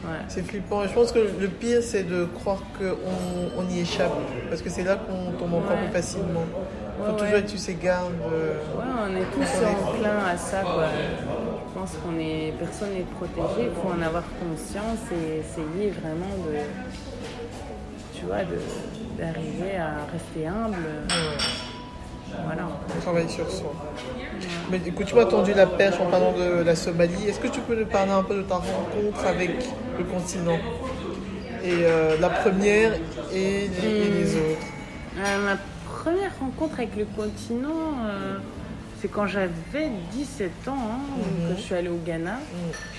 Speaker 2: Ouais.
Speaker 1: C'est flippant. Et je pense que le pire, c'est de croire qu'on on y échappe. Parce que c'est là qu'on tombe encore
Speaker 2: Ouais.
Speaker 1: plus facilement. Il faut
Speaker 2: Ouais,
Speaker 1: toujours
Speaker 2: ouais.
Speaker 1: être sur ses gardes. euh,
Speaker 2: Ouais, on est tous
Speaker 1: est-
Speaker 2: enclins à ça, quoi. Je pense qu'on est, personne n'est protégé, il faut en avoir conscience et essayer vraiment de, tu vois, d'arriver à rester humble. Voilà.
Speaker 1: Travailler sur soi. Mais écoute, tu m'as tendu la perche en parlant de la Somalie. Est-ce que tu peux nous parler un peu de ta rencontre avec le continent? Et euh, la première et les, et les autres
Speaker 2: Euh, ma première rencontre avec le continent, euh, c'est quand j'avais 17 ans, hein,
Speaker 1: Mhm.
Speaker 2: que je suis allée au Ghana.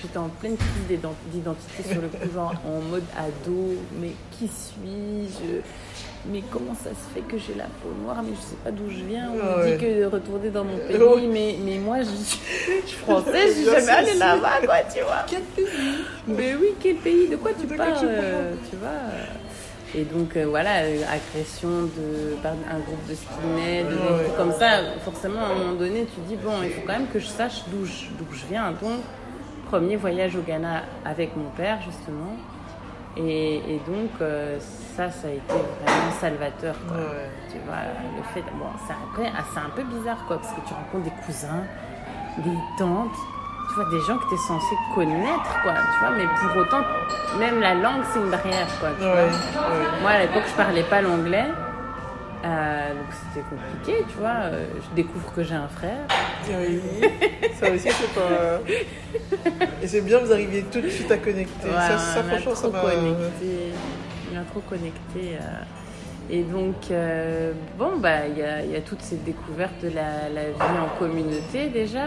Speaker 2: J'étais en pleine crise d'ident- d'identité sur le coup, genre en mode ado. Mais qui suis-je? Mais comment ça se fait que j'ai la peau noire? Mais je sais pas d'où je viens. On me dit que de retourner dans mon pays,
Speaker 1: Ouais.
Speaker 2: mais, mais moi je suis, je suis française, je suis jamais allée là-bas, quoi, tu vois.
Speaker 1: Quel pays?
Speaker 2: Mais oui, quel pays? De quoi tu
Speaker 1: De quoi
Speaker 2: parles
Speaker 1: tu parles
Speaker 2: euh, Tu vois? Et donc, euh, voilà, euh, agression de, par un groupe de skinheads,
Speaker 1: Ouais.
Speaker 2: trucs comme ça. Forcément, à un moment donné, tu dis, bon, il faut quand même que je sache d'où je, d'où je viens. Donc, premier voyage au Ghana avec mon père, justement. Et, et donc, euh, ça, ça a été vraiment salvateur. Quoi.
Speaker 1: Ouais.
Speaker 2: Tu vois, le fait. Bon, c'est après, ah, c'est un peu bizarre, quoi, parce que tu rencontres des cousins, des tantes, tu vois, des gens que tu es censé connaître, quoi, tu vois, mais pour autant, même la langue, c'est une barrière, quoi, tu
Speaker 1: Ouais,
Speaker 2: vois.
Speaker 1: ouais.
Speaker 2: Moi, à l'époque, je parlais pas l'anglais, euh, donc c'était compliqué, tu vois. Euh, je découvre que j'ai un frère.
Speaker 1: Oui. Ça aussi, c'est pas. Et c'est bien, vous arriviez tout de suite à connecter.
Speaker 2: Ouais,
Speaker 1: ça, ça, franchement, ça
Speaker 2: trop
Speaker 1: m'a.
Speaker 2: On a trop connecté. euh. Et donc, euh, bon, bah, il y a, il y a toutes ces découvertes de la, la vie en communauté déjà.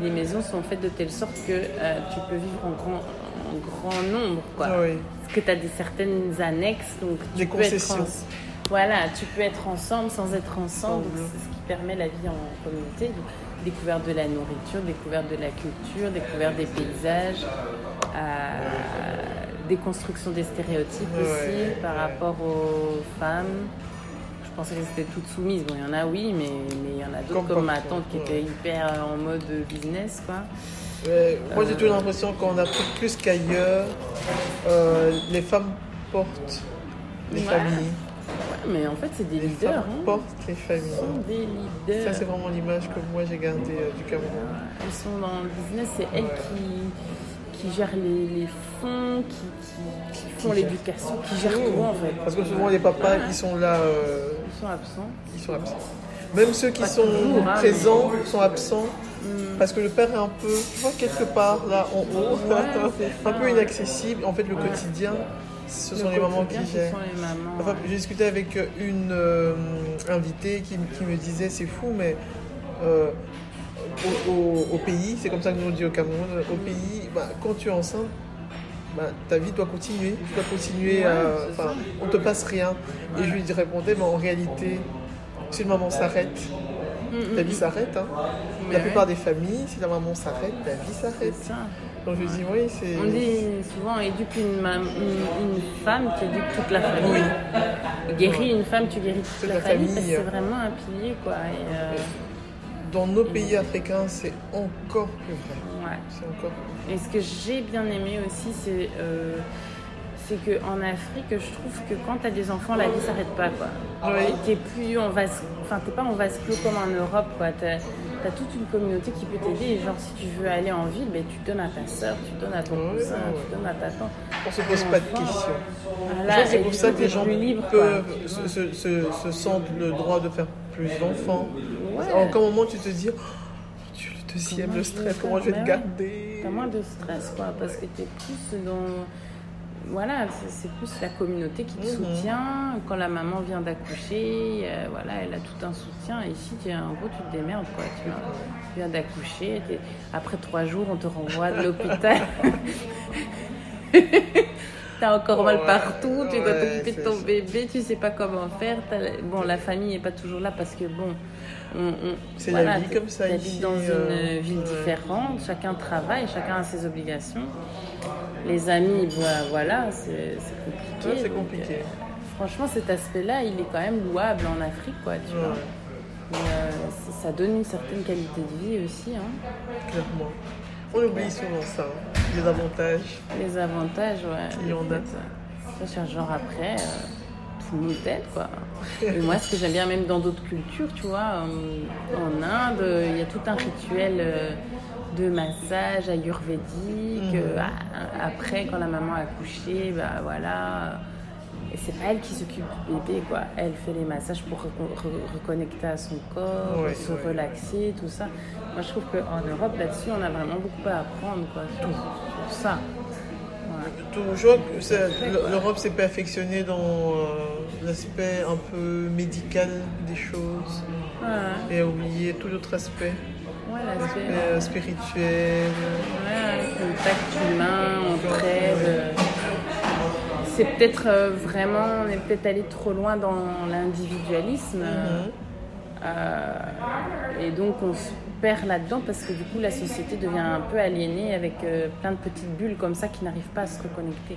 Speaker 2: Les maisons sont faites de telle sorte que euh, tu peux vivre en grand, en grand nombre, quoi.
Speaker 1: Ah oui.
Speaker 2: Parce que tu as des certaines annexes, donc tu
Speaker 1: Des
Speaker 2: peux être en- Voilà, tu peux être ensemble sans être ensemble. C'est ce qui permet la vie en communauté. Donc, découverte de la nourriture, découverte de la culture, découverte des paysages, euh, déconstruction des stéréotypes
Speaker 1: Ouais.
Speaker 2: aussi par rapport aux femmes. Je pensais qu'elles étaient toutes soumises. Bon, il y en a, oui, mais mais il y en a d'autres
Speaker 1: Comme
Speaker 2: comme, ma tante qui
Speaker 1: ouais.
Speaker 2: était hyper en mode business, quoi.
Speaker 1: Ouais, moi, j'ai toujours l'impression qu'en Afrique, plus qu'ailleurs, euh, les femmes portent les familles.
Speaker 2: Ouais, mais en fait, c'est des
Speaker 1: Les
Speaker 2: leaders.
Speaker 1: femmes
Speaker 2: hein.
Speaker 1: portent les familles.
Speaker 2: sont des leaders.
Speaker 1: Ça, c'est vraiment l'image que moi, j'ai gardée euh, du Cameroun.
Speaker 2: Elles sont dans le business, c'est elles qui, qui gèrent les, les fonds, qui, qui,
Speaker 1: gèrent.
Speaker 2: l'éducation, qui gèrent tout en fait.
Speaker 1: Parce que souvent, les papas, ils sont là, euh,
Speaker 2: Ils sont absents.
Speaker 1: ils sont absents. Même ceux qui
Speaker 2: Pas
Speaker 1: sont
Speaker 2: toujours, hein,
Speaker 1: présents sont absents.
Speaker 2: Mm.
Speaker 1: Parce que le père est un peu, tu vois, quelque part là en haut,
Speaker 2: Ouais,
Speaker 1: un peu inaccessible. En fait, le quotidien, ce
Speaker 2: Le
Speaker 1: sont les mamans qui gèrent.
Speaker 2: Ce sont les mamans.
Speaker 1: Enfin, j'ai discuté avec une euh, invitée qui, qui me disait c'est fou, mais euh, au, au- au pays, c'est comme ça que nous on dit au Cameroun, au pays, bah, quand tu es enceinte, bah, ta vie doit continuer. Tu dois continuer on te passe rien. Et je lui répondais, mais en réalité, si une maman s'arrête,
Speaker 2: Mm,
Speaker 1: ta
Speaker 2: mm,
Speaker 1: vie
Speaker 2: mm.
Speaker 1: s'arrête. hein. La plupart des familles, si la maman s'arrête, la vie s'arrête. Donc je dis, oui, c'est.
Speaker 2: On dit souvent éduque une, une, une femme, tu éduques toute la famille.
Speaker 1: Oui.
Speaker 2: Guéris une femme, tu guéris toute
Speaker 1: Toute
Speaker 2: la,
Speaker 1: la
Speaker 2: famille, c'est vraiment un pilier quoi. Et, euh,
Speaker 1: Dans nos pays africains, c'est encore plus vrai.
Speaker 2: ouais.
Speaker 1: C'est encore
Speaker 2: Et ce que j'ai bien aimé aussi, c'est euh, c'est qu'en Afrique, je trouve que quand tu as des enfants, la vie s'arrête pas. quoi.
Speaker 1: Oui.
Speaker 2: T'es plus en vase, enfin t'es pas en vase clos comme en Europe. quoi. T'as as toute une communauté qui peut t'aider. Et Genre si tu veux aller en ville, ben, tu donnes à ta soeur, tu donnes à ton cousin, tu donnes à ta tante.
Speaker 1: On se pose pas de questions.
Speaker 2: Voilà,
Speaker 1: c'est pour ça que les gens peuvent se, se- se- se sentent le droit de faire plus d'enfants.
Speaker 2: Ouais.
Speaker 1: Aucun moment tu te dis, oh, Dieu, le deuxième,
Speaker 2: Comment
Speaker 1: le stress, comment je vais te garder
Speaker 2: T'as moins de stress, quoi, parce que t'es plus dans. Voilà, c'est- plus la communauté qui te
Speaker 1: Mhm.
Speaker 2: soutient. Quand la maman vient d'accoucher, euh, voilà, elle a tout un soutien. Et ici, tu es en gros, tu te démerdes, quoi. Tu, vois. Tu viens d'accoucher, après trois jours, on te renvoie de l'hôpital. T'as encore mal partout, tu dois t'occuper de ton
Speaker 1: ça.
Speaker 2: bébé, tu sais pas comment faire. Bon, la famille n'est pas toujours là parce que, bon, on, on-
Speaker 1: C'est la vie
Speaker 2: t'es-
Speaker 1: comme ça
Speaker 2: t'habites
Speaker 1: ici,
Speaker 2: dans
Speaker 1: euh,
Speaker 2: une ville différente, chacun travaille, chacun a ses obligations. Les amis, bah, voilà, c'est compliqué.
Speaker 1: C'est compliqué.
Speaker 2: euh, franchement, cet aspect-là, il est quand même louable en Afrique, quoi, tu vois. Mais, euh, ça- ça donne une certaine qualité de vie aussi, hein.
Speaker 1: clairement. On oublie souvent ça, hein, les avantages.
Speaker 2: Les avantages, ouais.
Speaker 1: Il y en a.
Speaker 2: euh, Ça, c'est genre après, euh, tout le monde t'aide, quoi. Et moi, ce que j'aime bien, même dans d'autres cultures, tu vois, en, en Inde, euh, il y a tout un rituel euh, de massage ayurvédique. Euh, a- après, quand la maman a accouché, bah voilà, Et c'est pas elle qui s'occupe du bébé, quoi. Elle fait les massages pour reco- re- reconnecter à son corps,
Speaker 1: Ouais,
Speaker 2: se
Speaker 1: ouais.
Speaker 2: relaxer, tout ça. Moi, je trouve qu'en Europe, là-dessus, on a vraiment beaucoup à apprendre, quoi, sur, sur ça. Ouais.
Speaker 1: Tout- Je vois que ça- l'Europe s'est perfectionnée dans euh, l'aspect un peu médical des choses
Speaker 2: Ouais,
Speaker 1: et a oublié tout l'autre aspect,
Speaker 2: ouais, l'aspect,
Speaker 1: euh, spirituel.
Speaker 2: ouais, contact humain, entraide. euh, C'est peut-être euh, vraiment, on est peut-être allé trop loin dans l'individualisme. euh,
Speaker 1: Mhm.
Speaker 2: Euh, et donc on se perd là-dedans parce que du coup la société devient un peu aliénée avec euh, plein de petites bulles comme ça qui n'arrivent pas à se reconnecter.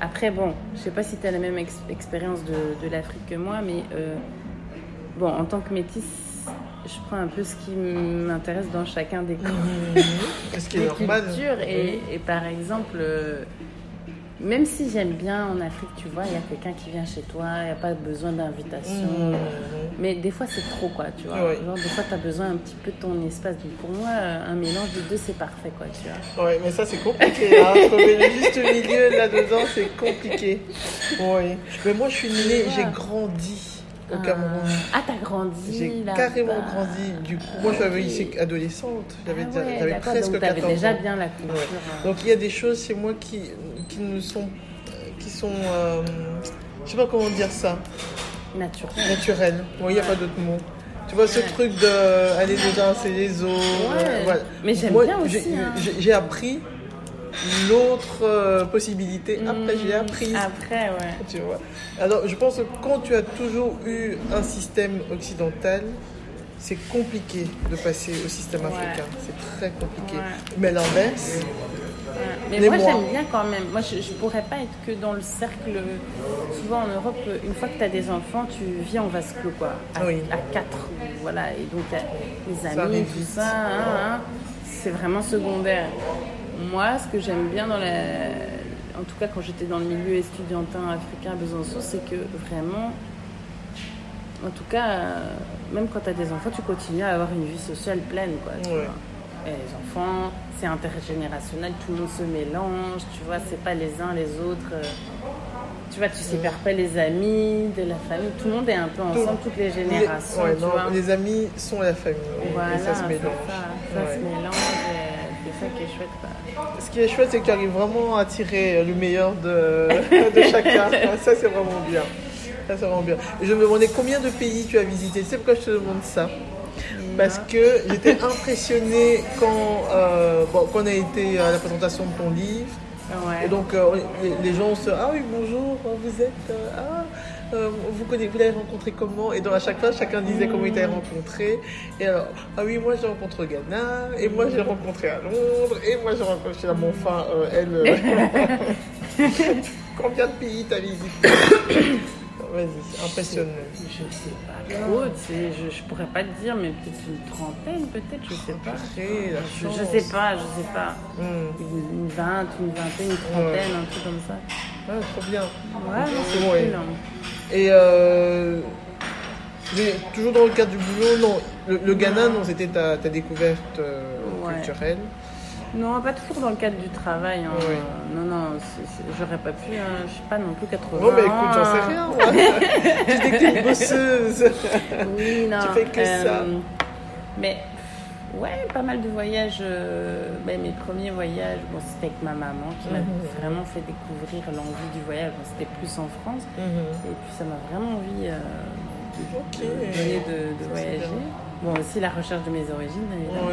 Speaker 2: Après bon, je sais pas si tu as la même ex- expérience de, de l'Afrique que moi, mais bon en tant que métisse, je prends un peu ce qui m'intéresse dans chacun des,
Speaker 1: Mhm. Ce qui est normal.
Speaker 2: et, et par exemple même si j'aime bien en Afrique, tu vois, il y a quelqu'un qui vient chez toi, il n'y a pas besoin d'invitation.
Speaker 1: Mhm.
Speaker 2: Mais des fois, c'est trop, quoi, tu vois.
Speaker 1: Ouais.
Speaker 2: Genre, des fois, tu as besoin un petit peu de ton espace. Donc, pour moi, un mélange des deux, c'est parfait, quoi, tu vois.
Speaker 1: Ouais, mais ça c'est compliqué. Hein. Trouver le juste milieu là-dedans, c'est compliqué. Oui. Mais moi je suis née, j'ai grandi au Cameroun.
Speaker 2: Ah, t'as grandi
Speaker 1: J'ai carrément grandi. Du coup, moi j'avais ici adolescente. J'avais
Speaker 2: Ah ouais,
Speaker 1: presque
Speaker 2: donc t'avais
Speaker 1: 14
Speaker 2: déjà
Speaker 1: ans.
Speaker 2: bien la culture.
Speaker 1: Ouais.
Speaker 2: euh,
Speaker 1: Donc il y a des choses chez moi qui, qui ne sont. qui sont. euh, je sais pas comment dire ça.
Speaker 2: naturelle.
Speaker 1: Naturelles. Oui, il n'y a pas d'autre mot. Tu vois, ce truc de aller les uns c'est les autres. Euh, voilà.
Speaker 2: Mais j'aime bien aussi. hein.
Speaker 1: J'ai appris l'autre euh, possibilité. Après, j'ai
Speaker 2: Mmh,
Speaker 1: appris.
Speaker 2: Après, ouais.
Speaker 1: Tu vois. Alors, je pense que quand tu as toujours eu un système occidental, c'est compliqué de passer au système
Speaker 2: Ouais.
Speaker 1: africain. C'est très compliqué.
Speaker 2: Ouais.
Speaker 1: Mais l'inverse,
Speaker 2: Ouais. Mais moi, j'aime bien quand même. Moi, je, je pourrais pas être que dans le cercle. Souvent en Europe, une fois que tu as des enfants, tu vis en vase clos, quoi. À,
Speaker 1: Oui.
Speaker 2: à quatre. Voilà. Et donc, les
Speaker 1: Ça
Speaker 2: amis,
Speaker 1: arrive
Speaker 2: tout
Speaker 1: vite.
Speaker 2: ça, hein, hein, c'est vraiment secondaire. Moi, ce que j'aime bien dans la. En tout cas, quand j'étais dans le milieu estudiantin africain à Besançon, c'est que vraiment. En tout cas, euh, même quand tu as des enfants, tu continues à avoir une vie sociale pleine, quoi. tu
Speaker 1: Ouais.
Speaker 2: vois. Et les enfants, c'est intergénérationnel, tout le monde se mélange, tu vois, c'est pas les uns les autres. euh, Tu vois, tu sépares pas les amis de la famille, tout le monde est un peu ensemble, toutes les
Speaker 1: les,
Speaker 2: générations,
Speaker 1: ouais,
Speaker 2: tu
Speaker 1: non,
Speaker 2: vois.
Speaker 1: les amis sont la famille. et ça se mélange.
Speaker 2: ça, ça
Speaker 1: Ouais.
Speaker 2: se mélange, et c'est ça qui est chouette, quoi.
Speaker 1: Ce qui est chouette, c'est que tu arrives vraiment à tirer le meilleur de, de chacun. Ça, c'est vraiment bien. Ça, c'est vraiment bien. Je me demandais combien de pays tu as visité. Tu sais pourquoi je te demande ça Parce que j'étais impressionnée quand, euh, bon, quand on a été à la présentation de ton livre.
Speaker 2: Ouais.
Speaker 1: Et donc, euh, les, les gens se Ah oui, bonjour, vous êtes. euh, ah, euh, vous connaissez, vous l'avez rencontré comment? Et donc, à chaque fois, chacun disait comment il t'avait rencontré. Et alors, ah oui, moi j'ai rencontré au Ghana, et moi j'ai rencontré à Londres, et moi j'ai rencontré à mon euh, elle. euh, Combien de pays t'as visité? Vas-y, impressionnant.
Speaker 2: Je sais pas trop, je, je pourrais pas te dire, mais peut-être une trentaine, peut-être, je sais pas.
Speaker 1: Après,
Speaker 2: Je, je sais pas, je sais pas.
Speaker 1: Hum,
Speaker 2: Une, une vingt, une vingtaine, une trentaine, un truc comme ça.
Speaker 1: ah, trop bien.
Speaker 2: Ouais, c'est cool. hein.
Speaker 1: Et euh, mais toujours dans le cadre du boulot, non. Le, le Ghana, non, c'était ta, ta découverte euh,
Speaker 2: Ouais.
Speaker 1: culturelle.
Speaker 2: Non, pas toujours dans le cadre du travail. hein.
Speaker 1: Oui.
Speaker 2: Non, non, j'aurais pas pu. hein. Je suis pas non plus 80
Speaker 1: Non, mais écoute, j'en sais rien. moi. tu dis que t'es une bosseuse.
Speaker 2: Oui, non.
Speaker 1: Tu fais que ça.
Speaker 2: Mais ouais, pas mal de voyages. euh, ben, mes premiers voyages, bon, c'était avec ma maman qui m'a
Speaker 1: Mhm.
Speaker 2: vraiment fait découvrir l'envie du voyage. Bon, c'était plus en France. Et puis ça m'a vraiment envie euh, de,
Speaker 1: Ok.
Speaker 2: de donner de, voyager. Bon, aussi la recherche de mes origines, évidemment.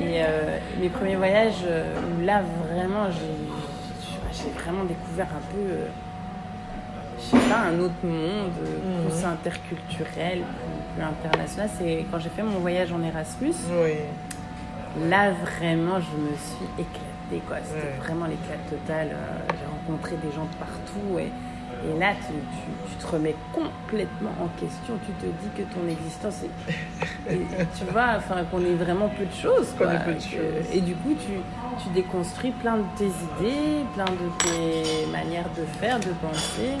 Speaker 2: Et euh, mes premiers voyages, euh, où là vraiment, j'ai vraiment découvert un peu, euh, je sais pas, un autre monde, euh,
Speaker 1: Mhm.
Speaker 2: plus interculturel, plus, international. C'est quand j'ai fait mon voyage en Erasmus. Là vraiment, je me suis éclatée, quoi. C'était vraiment l'éclat total. j'ai rencontré des gens de partout et, et là, tu, tu- tu te remets complètement en question. Tu te dis que ton existence est, et tu vois, enfin, qu'on est vraiment peu de choses. Quoi.
Speaker 1: peu de choses.
Speaker 2: Et du coup, tu, tu déconstruis plein de tes idées, plein de tes manières de faire, de penser.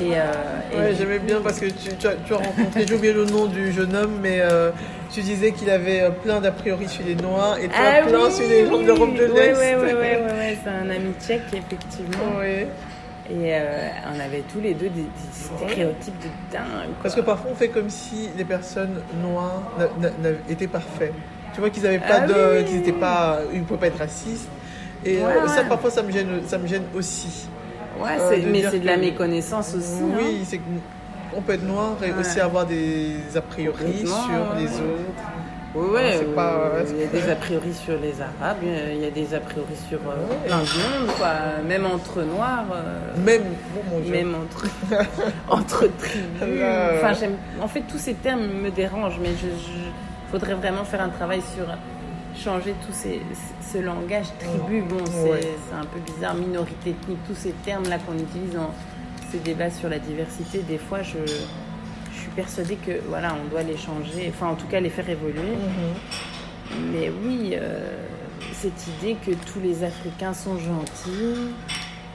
Speaker 2: Et, euh, et
Speaker 1: Ouais, j'aimais bien parce que tu, tu as, rencontré, j'ai oublié le nom du jeune homme, mais euh, tu disais qu'il avait euh, plein d'a priori sur les Noirs et toi
Speaker 2: Ah
Speaker 1: plein
Speaker 2: oui,
Speaker 1: sur les gens de
Speaker 2: oui.
Speaker 1: l'Europe de l'Est.
Speaker 2: ouais, ouais, ouais, ouais, ouais, c'est un ami tchèque, effectivement. Et euh, on avait tous les deux des, des stéréotypes de dingue. quoi.
Speaker 1: Parce que parfois on fait comme si les personnes noires étaient parfaits. Tu vois qu'ils avaient pas
Speaker 2: Ah
Speaker 1: de,
Speaker 2: oui,
Speaker 1: qu'ils étaient pas, ils pouvaient pas être racistes. Et euh, ça
Speaker 2: ouais.
Speaker 1: parfois ça me gêne, ça me gêne aussi.
Speaker 2: Ouais,
Speaker 1: euh, de
Speaker 2: mais c'est de la méconnaissance aussi. hein.
Speaker 1: Oui, c'est qu'on peut être noir et
Speaker 2: Ouais.
Speaker 1: aussi avoir des a priori sur les autres.
Speaker 2: Oui, ouais,
Speaker 1: c'est
Speaker 2: euh,
Speaker 1: pas-
Speaker 2: il y a des a priori sur les Arabes, il y a des a priori sur euh,
Speaker 1: Ouais.
Speaker 2: plein de monde, quoi. Même entre Noirs, euh,
Speaker 1: Même, bon
Speaker 2: entre, entre tribus. Enfin. En fait, tous ces termes me dérangent, mais je, je- faudrait vraiment faire un travail sur changer tout ces, ce langage tribu. Bon, c'est
Speaker 1: Ouais.
Speaker 2: un peu bizarre, minorité ethnique, tous ces termes-là qu'on utilise dans ces débats sur la diversité, des fois, je, persuadée que voilà, on doit les changer, enfin, en tout cas, les faire évoluer.
Speaker 1: Mhm.
Speaker 2: Mais oui, euh, cette idée que tous les Africains sont gentils,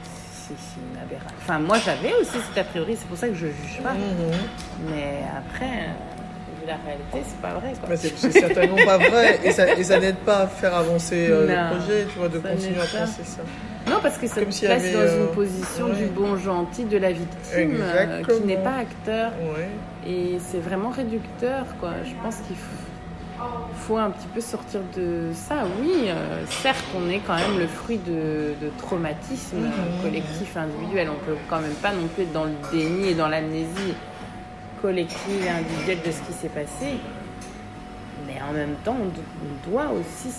Speaker 2: c'est une aberration. Enfin, moi j'avais aussi cet a priori, c'est pour ça que je juge pas.
Speaker 1: Mhm.
Speaker 2: Mais après, euh, vu la réalité, c'est pas vrai. Quoi.
Speaker 1: C'est certainement pas vrai et ça, n'aide pas à faire avancer euh,
Speaker 2: Non,
Speaker 1: le projet, tu vois, de continuer à penser ça.
Speaker 2: Non, parce que ça
Speaker 1: Comme
Speaker 2: te place
Speaker 1: avait,
Speaker 2: dans
Speaker 1: euh,
Speaker 2: une position
Speaker 1: ouais.
Speaker 2: du bon gentil de la victime, euh, qui n'est pas acteur.
Speaker 1: Ouais.
Speaker 2: Et c'est vraiment réducteur, quoi. Je pense qu'il faut, faut un petit peu sortir de ça. Oui, euh, certes, on est quand même le fruit de, de traumatismes
Speaker 1: Mhm.
Speaker 2: collectifs, individuels. On peut quand même pas non plus être dans le déni et dans l'amnésie collective et individuelle de ce qui s'est passé. Mais en même temps, on, on doit aussi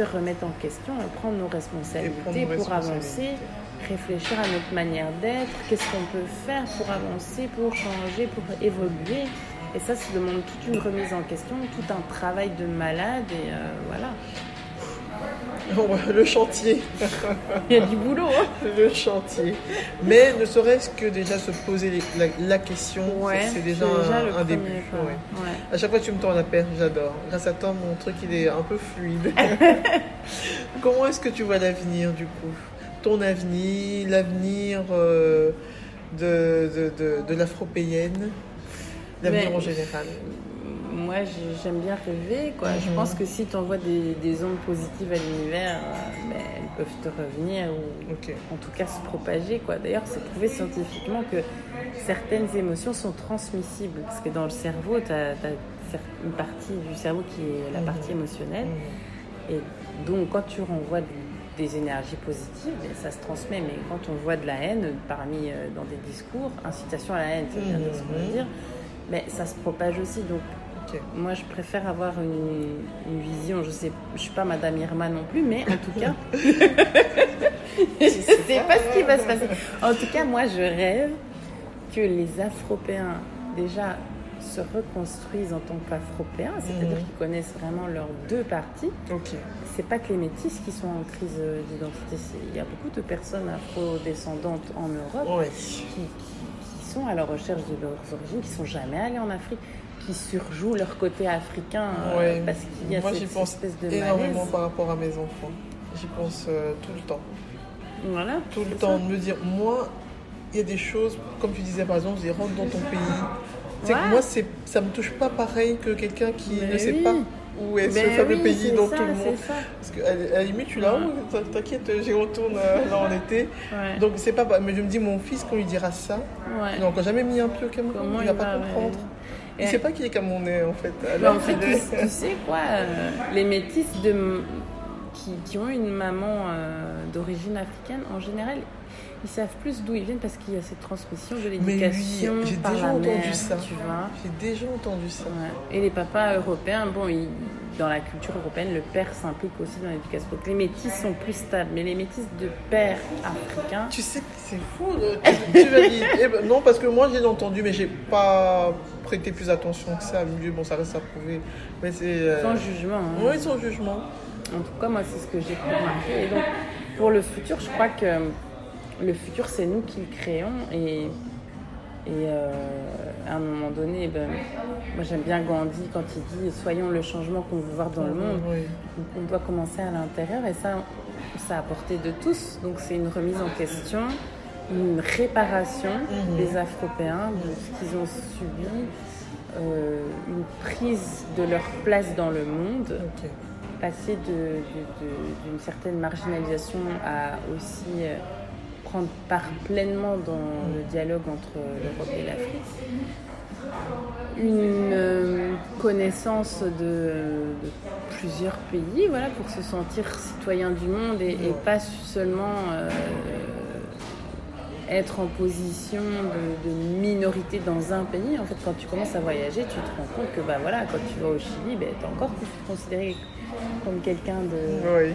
Speaker 2: se remettre en question et prendre nos responsabilités
Speaker 1: nos
Speaker 2: pour avancer réfléchir à notre manière d'être, qu'est-ce qu'on peut faire pour avancer, pour changer, pour évoluer. Et ça, ça demande toute une remise en question, tout un travail de malade et euh, voilà.
Speaker 1: Le chantier.
Speaker 2: Il y a du boulot. hein.
Speaker 1: le chantier. Mais ne serait-ce que déjà se poser les- la, la question,
Speaker 2: Ouais,
Speaker 1: c'est déjà, un,
Speaker 2: le
Speaker 1: un début. ouais.
Speaker 2: Ouais.
Speaker 1: À chaque fois que tu me tends la perche, j'adore. Grâce à toi, mon truc il est un peu fluide. Comment est-ce que tu vois l'avenir du coup? Ton avenir, l'avenir euh, de, de, de, de l'avenir en général.
Speaker 2: Moi, j'ai- j'aime bien rêver. Quoi. Je
Speaker 1: Mhm.
Speaker 2: pense que si tu envoies des, des ondes positives à l'univers, euh, ben, elles peuvent te revenir ou en tout cas se propager. Quoi. D'ailleurs, c'est prouvé scientifiquement que certaines émotions sont transmissibles. Parce que dans le cerveau, tu as, une partie du cerveau qui est la
Speaker 1: Mhm.
Speaker 2: partie émotionnelle.
Speaker 1: Mhm.
Speaker 2: Et donc, quand tu renvoies des- énergies positives, ben, ça se transmet. Mais quand on voit de la haine parmi euh, dans des discours, incitation à la haine, ça veut dire ce qu'on veut dire, mais ça se propage aussi. Donc, Moi, je préfère avoir une, une vision. Je sais, je suis pas Madame Irma non plus, mais en tout cas, je sais pas ce qui va se passer. En tout cas, moi, je rêve que les Afropéens déjà se reconstruisent en tant qu'Afropéens, c'est-à-dire
Speaker 1: Mhm.
Speaker 2: qu'ils connaissent vraiment leurs deux parties.
Speaker 1: Ok.
Speaker 2: C'est pas que les métis qui sont en crise euh, d'identité. Il y a beaucoup de personnes afro-descendantes en Europe
Speaker 1: Ouais.
Speaker 2: qui, qui- qui sont à la recherche de leurs origines, qui sont jamais allés en Afrique, qui surjouent leur côté africain euh,
Speaker 1: Ouais.
Speaker 2: parce qu'il y a
Speaker 1: Moi, j'y
Speaker 2: cette
Speaker 1: pense
Speaker 2: espèce de
Speaker 1: énormément
Speaker 2: malaise.
Speaker 1: par rapport à mes enfants. J'y pense euh, tout le temps.
Speaker 2: Voilà,
Speaker 1: tout le temps
Speaker 2: ça.
Speaker 1: de me dire moi il y a des choses comme tu disais par exemple je dis rentre dans ton pays que moi c'est ça me touche pas pareil que quelqu'un qui
Speaker 2: Mais
Speaker 1: ne sait pas où est ce fameux
Speaker 2: oui,
Speaker 1: pays dans
Speaker 2: ça,
Speaker 1: tout le monde
Speaker 2: ça.
Speaker 1: parce qu'à à la limite tu là
Speaker 2: Ouais.
Speaker 1: oh, t'inquiète j'y retourne euh, là en été
Speaker 2: Ouais.
Speaker 1: donc c'est pas mais je me dis mon fils quand il dira ça il n'a encore jamais mis un pied au Cameroun
Speaker 2: Comment
Speaker 1: il va
Speaker 2: il
Speaker 1: pas comprendre
Speaker 2: Et-
Speaker 1: sait pas qu'il est camerounais en fait alors
Speaker 2: en fait, tu, sais quoi, euh, les métis de, qui, qui ont une maman euh, d'origine africaine, en général, ils savent plus d'où ils viennent parce qu'il y a cette transmission de
Speaker 1: oui,
Speaker 2: l'éducation
Speaker 1: j'ai
Speaker 2: par
Speaker 1: déjà
Speaker 2: la
Speaker 1: entendu
Speaker 2: mère,
Speaker 1: ça.
Speaker 2: tu vois.
Speaker 1: j'ai déjà entendu ça
Speaker 2: Ouais. Et les papas européens, bon, ils- dans la culture européenne, le père s'implique aussi dans l'éducation. Donc les métis sont plus stables, mais les métis de père africain,
Speaker 1: Tu sais que c'est fou. euh, Tu, tu vas dire, eh ben, non, parce que moi j'ai entendu, mais j'ai pas prêté plus attention que ça. Mieux, bon, ça reste à prouver. Mais c'est. euh,
Speaker 2: sans jugement. hein.
Speaker 1: Oui, sans jugement.
Speaker 2: En tout cas, moi, c'est ce que j'ai pu remarquer. Et donc, pour le futur, je crois que le futur, c'est nous qui le créons. Et, et euh, à un moment donné, ben, moi, j'aime bien Gandhi quand il dit Soyons le changement qu'on veut voir dans le monde.
Speaker 1: Oui.
Speaker 2: Donc, on doit commencer à l'intérieur. Et ça, ça a porté de tous. Donc, c'est une remise en question, une réparation
Speaker 1: Mhm.
Speaker 2: des Afropéens de ce qu'ils ont subi. euh, une prise de leur place dans le monde passer de- de- de- d'une certaine marginalisation à aussi euh, prendre part pleinement dans le dialogue entre l'Europe et l'Afrique. Une euh, connaissance de, plusieurs pays, voilà, pour se sentir citoyen du monde et, pas seulement euh, être en position de, minorité dans un pays. En fait, quand tu commences à voyager, tu te rends compte que bah, voilà, quand tu vas au Chili, bah, tu es encore plus considéré comme quelqu'un de,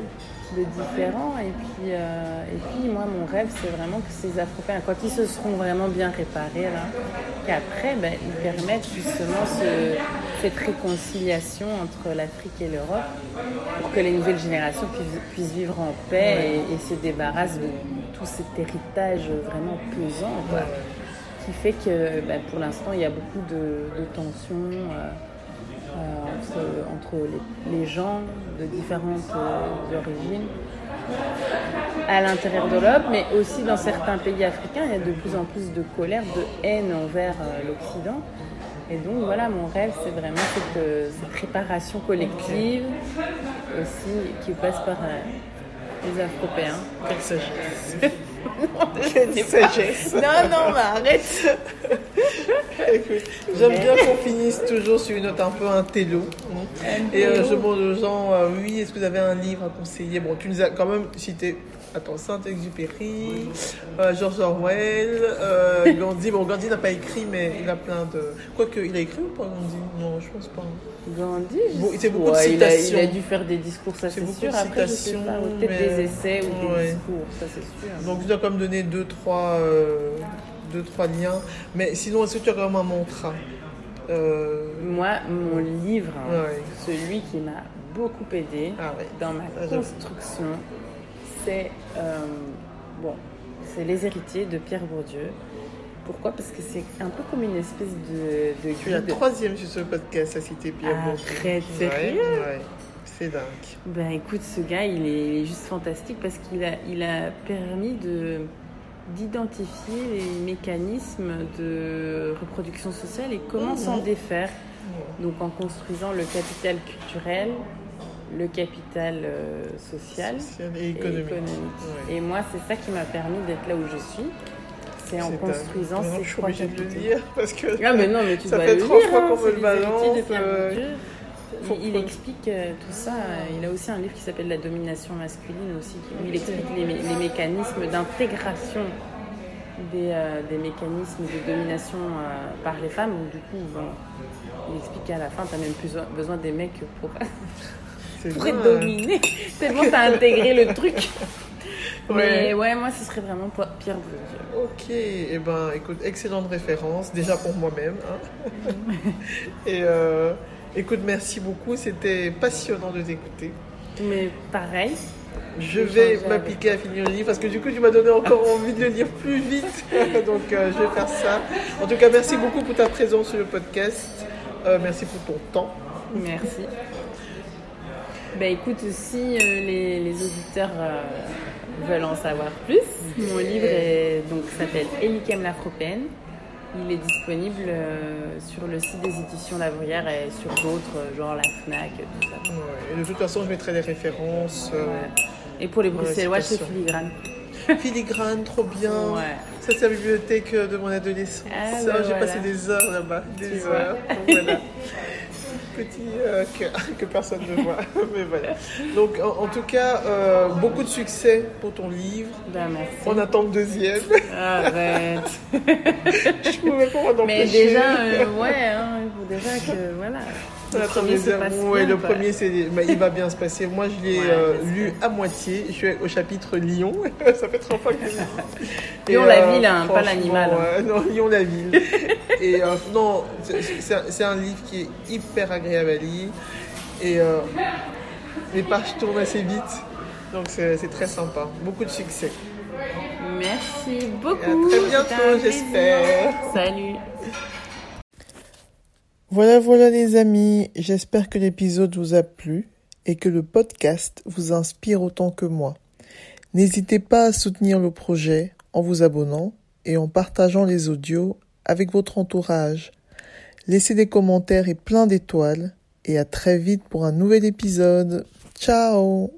Speaker 2: de différent. Et puis, euh, et puis, moi, mon rêve, c'est vraiment que ces Africains, quand ils se seront vraiment bien réparés, là, qu'après, ben, ils permettent justement cette réconciliation entre l'Afrique et l'Europe pour que les nouvelles générations puissent, vivre en paix et, se débarrassent de tout cet héritage vraiment pesant. Qui fait que ben, pour l'instant, il y a beaucoup de, tensions. Euh, euh, entre, les, gens de différentes euh, origines à l'intérieur de l'Europe, mais aussi dans certains pays africains, il y a de plus en plus de colère, de haine envers euh, l'Occident. Et donc voilà, mon rêve, c'est vraiment cette, préparation collective aussi qui passe par les Afropéens.
Speaker 1: Quelle sagesse Quelle sagesse
Speaker 2: Non, non, mais arrête
Speaker 1: J'aime bien qu'on finisse toujours sur une note un peu intello. Et euh, je demande aux gens, euh, oui, est-ce que vous avez un livre à conseiller? Bon, tu nous as quand même cité Attends, Saint-Exupéry, euh, George Orwell, euh, Gandhi. Bon, Gandhi n'a pas écrit, mais il a plein de. Quoique, il a écrit ou pas Gandhi? Non, je pense pas.
Speaker 2: Gandhi
Speaker 1: C'est beaucoup de citations.
Speaker 2: Il a, il a, dû faire des discours, ça c'est sûr. Après, je sais pas, peut-être des essais ou des discours, ça c'est sûr.
Speaker 1: Donc, je dois quand même donner deux, trois, deux, trois liens. Mais sinon, est-ce que tu as quand même un mantra
Speaker 2: euh, Moi, mon livre, celui qui m'a beaucoup aidé ah dans ma ah, construction c'est euh, bon, c'est Les Héritiers de Pierre Bourdieu. Pourquoi? Parce que c'est un peu comme une espèce de, de
Speaker 1: Je suis la troisième sur ce podcast à citer Pierre Bourdieu.
Speaker 2: Très sérieux
Speaker 1: C'est dingue.
Speaker 2: Ben écoute, ce gars, il est juste fantastique parce qu'il a, il a permis de d'identifier les mécanismes de reproduction sociale et comment s'en mhm. défaire. Donc en construisant le capital culturel, le capital euh, social,
Speaker 1: et économique.
Speaker 2: Et, moi, c'est ça qui m'a permis d'être là où je suis. C'est en construisant ces
Speaker 1: je suis obligée de le dire parce que
Speaker 2: ah, mais non, mais tu
Speaker 1: ça
Speaker 2: dois
Speaker 1: fait trois fois
Speaker 2: hein,
Speaker 1: qu'on me le balance.
Speaker 2: Euh, il, explique euh, tout ça. Il a aussi un livre qui s'appelle La domination masculine aussi, où il explique les, les mécanismes d'intégration des, des, mécanismes de domination par les femmes. du coup, il explique qu'à la fin, tu as même plus besoin des mecs pour pour être dominé. Tellement t'as intégré le truc. Mais ouais, moi, ce serait vraiment Pierre Bourdieu.
Speaker 1: Ok, et eh ben, écoute, excellente référence, déjà pour moi-même. Hein. et euh, écoute, merci beaucoup, c'était passionnant de t'écouter.
Speaker 2: Mais pareil.
Speaker 1: Je vais m'appliquer à finir le livre parce que du coup, tu m'as donné encore envie de le lire plus vite. Donc, euh, je vais faire ça. En tout cas, merci beaucoup pour ta présence sur le podcast. Euh, merci pour ton temps.
Speaker 2: Merci. Bah écoute, si euh, les, auditeurs veulent en savoir plus, mon livre donc s'appelle l'Afropéenne. Il est disponible euh, sur le site des éditions La et sur d'autres, genre la FNAC, tout ça.
Speaker 1: et de toute façon, je mettrai les références.
Speaker 2: Et pour les Bruxellois, c'est Filigrane.
Speaker 1: Filigrane, trop bien. Ça, c'est la bibliothèque de mon adolescence. Ah, bah j'ai passé des heures là-bas, des heures. voilà. petit euh, que, personne ne voit. Mais voilà. Donc, en, tout cas, euh, beaucoup de succès pour ton livre.
Speaker 2: Ben, merci.
Speaker 1: On attend le deuxième.
Speaker 2: Arrête.
Speaker 1: Je pouvais pas
Speaker 2: Mais déjà, euh, ouais, hein, il faut déjà que, voilà. Le premier,
Speaker 1: ouais, le premier c'est, bah, il va bien se passer. Moi, je l'ai euh, lu à moitié. Je suis au chapitre Lyon. ça fait trop fois que
Speaker 2: je Lyon la ville, hein, pas l'animal.
Speaker 1: Hein. non, Lyon la ville. et euh, non, c'est, un livre qui est hyper agréable à lire. Et euh, les pages tournent assez vite. Donc c'est, très sympa. Beaucoup de succès.
Speaker 2: Merci beaucoup.
Speaker 1: à très bientôt, j'espère.
Speaker 2: Salut.
Speaker 1: Voilà, voilà les amis, j'espère que l'épisode vous a plu et que le podcast vous inspire autant que moi. N'hésitez pas à soutenir le projet en vous abonnant et en partageant les audios avec votre entourage. Laissez des commentaires et plein d'étoiles et à très vite pour un nouvel épisode. Ciao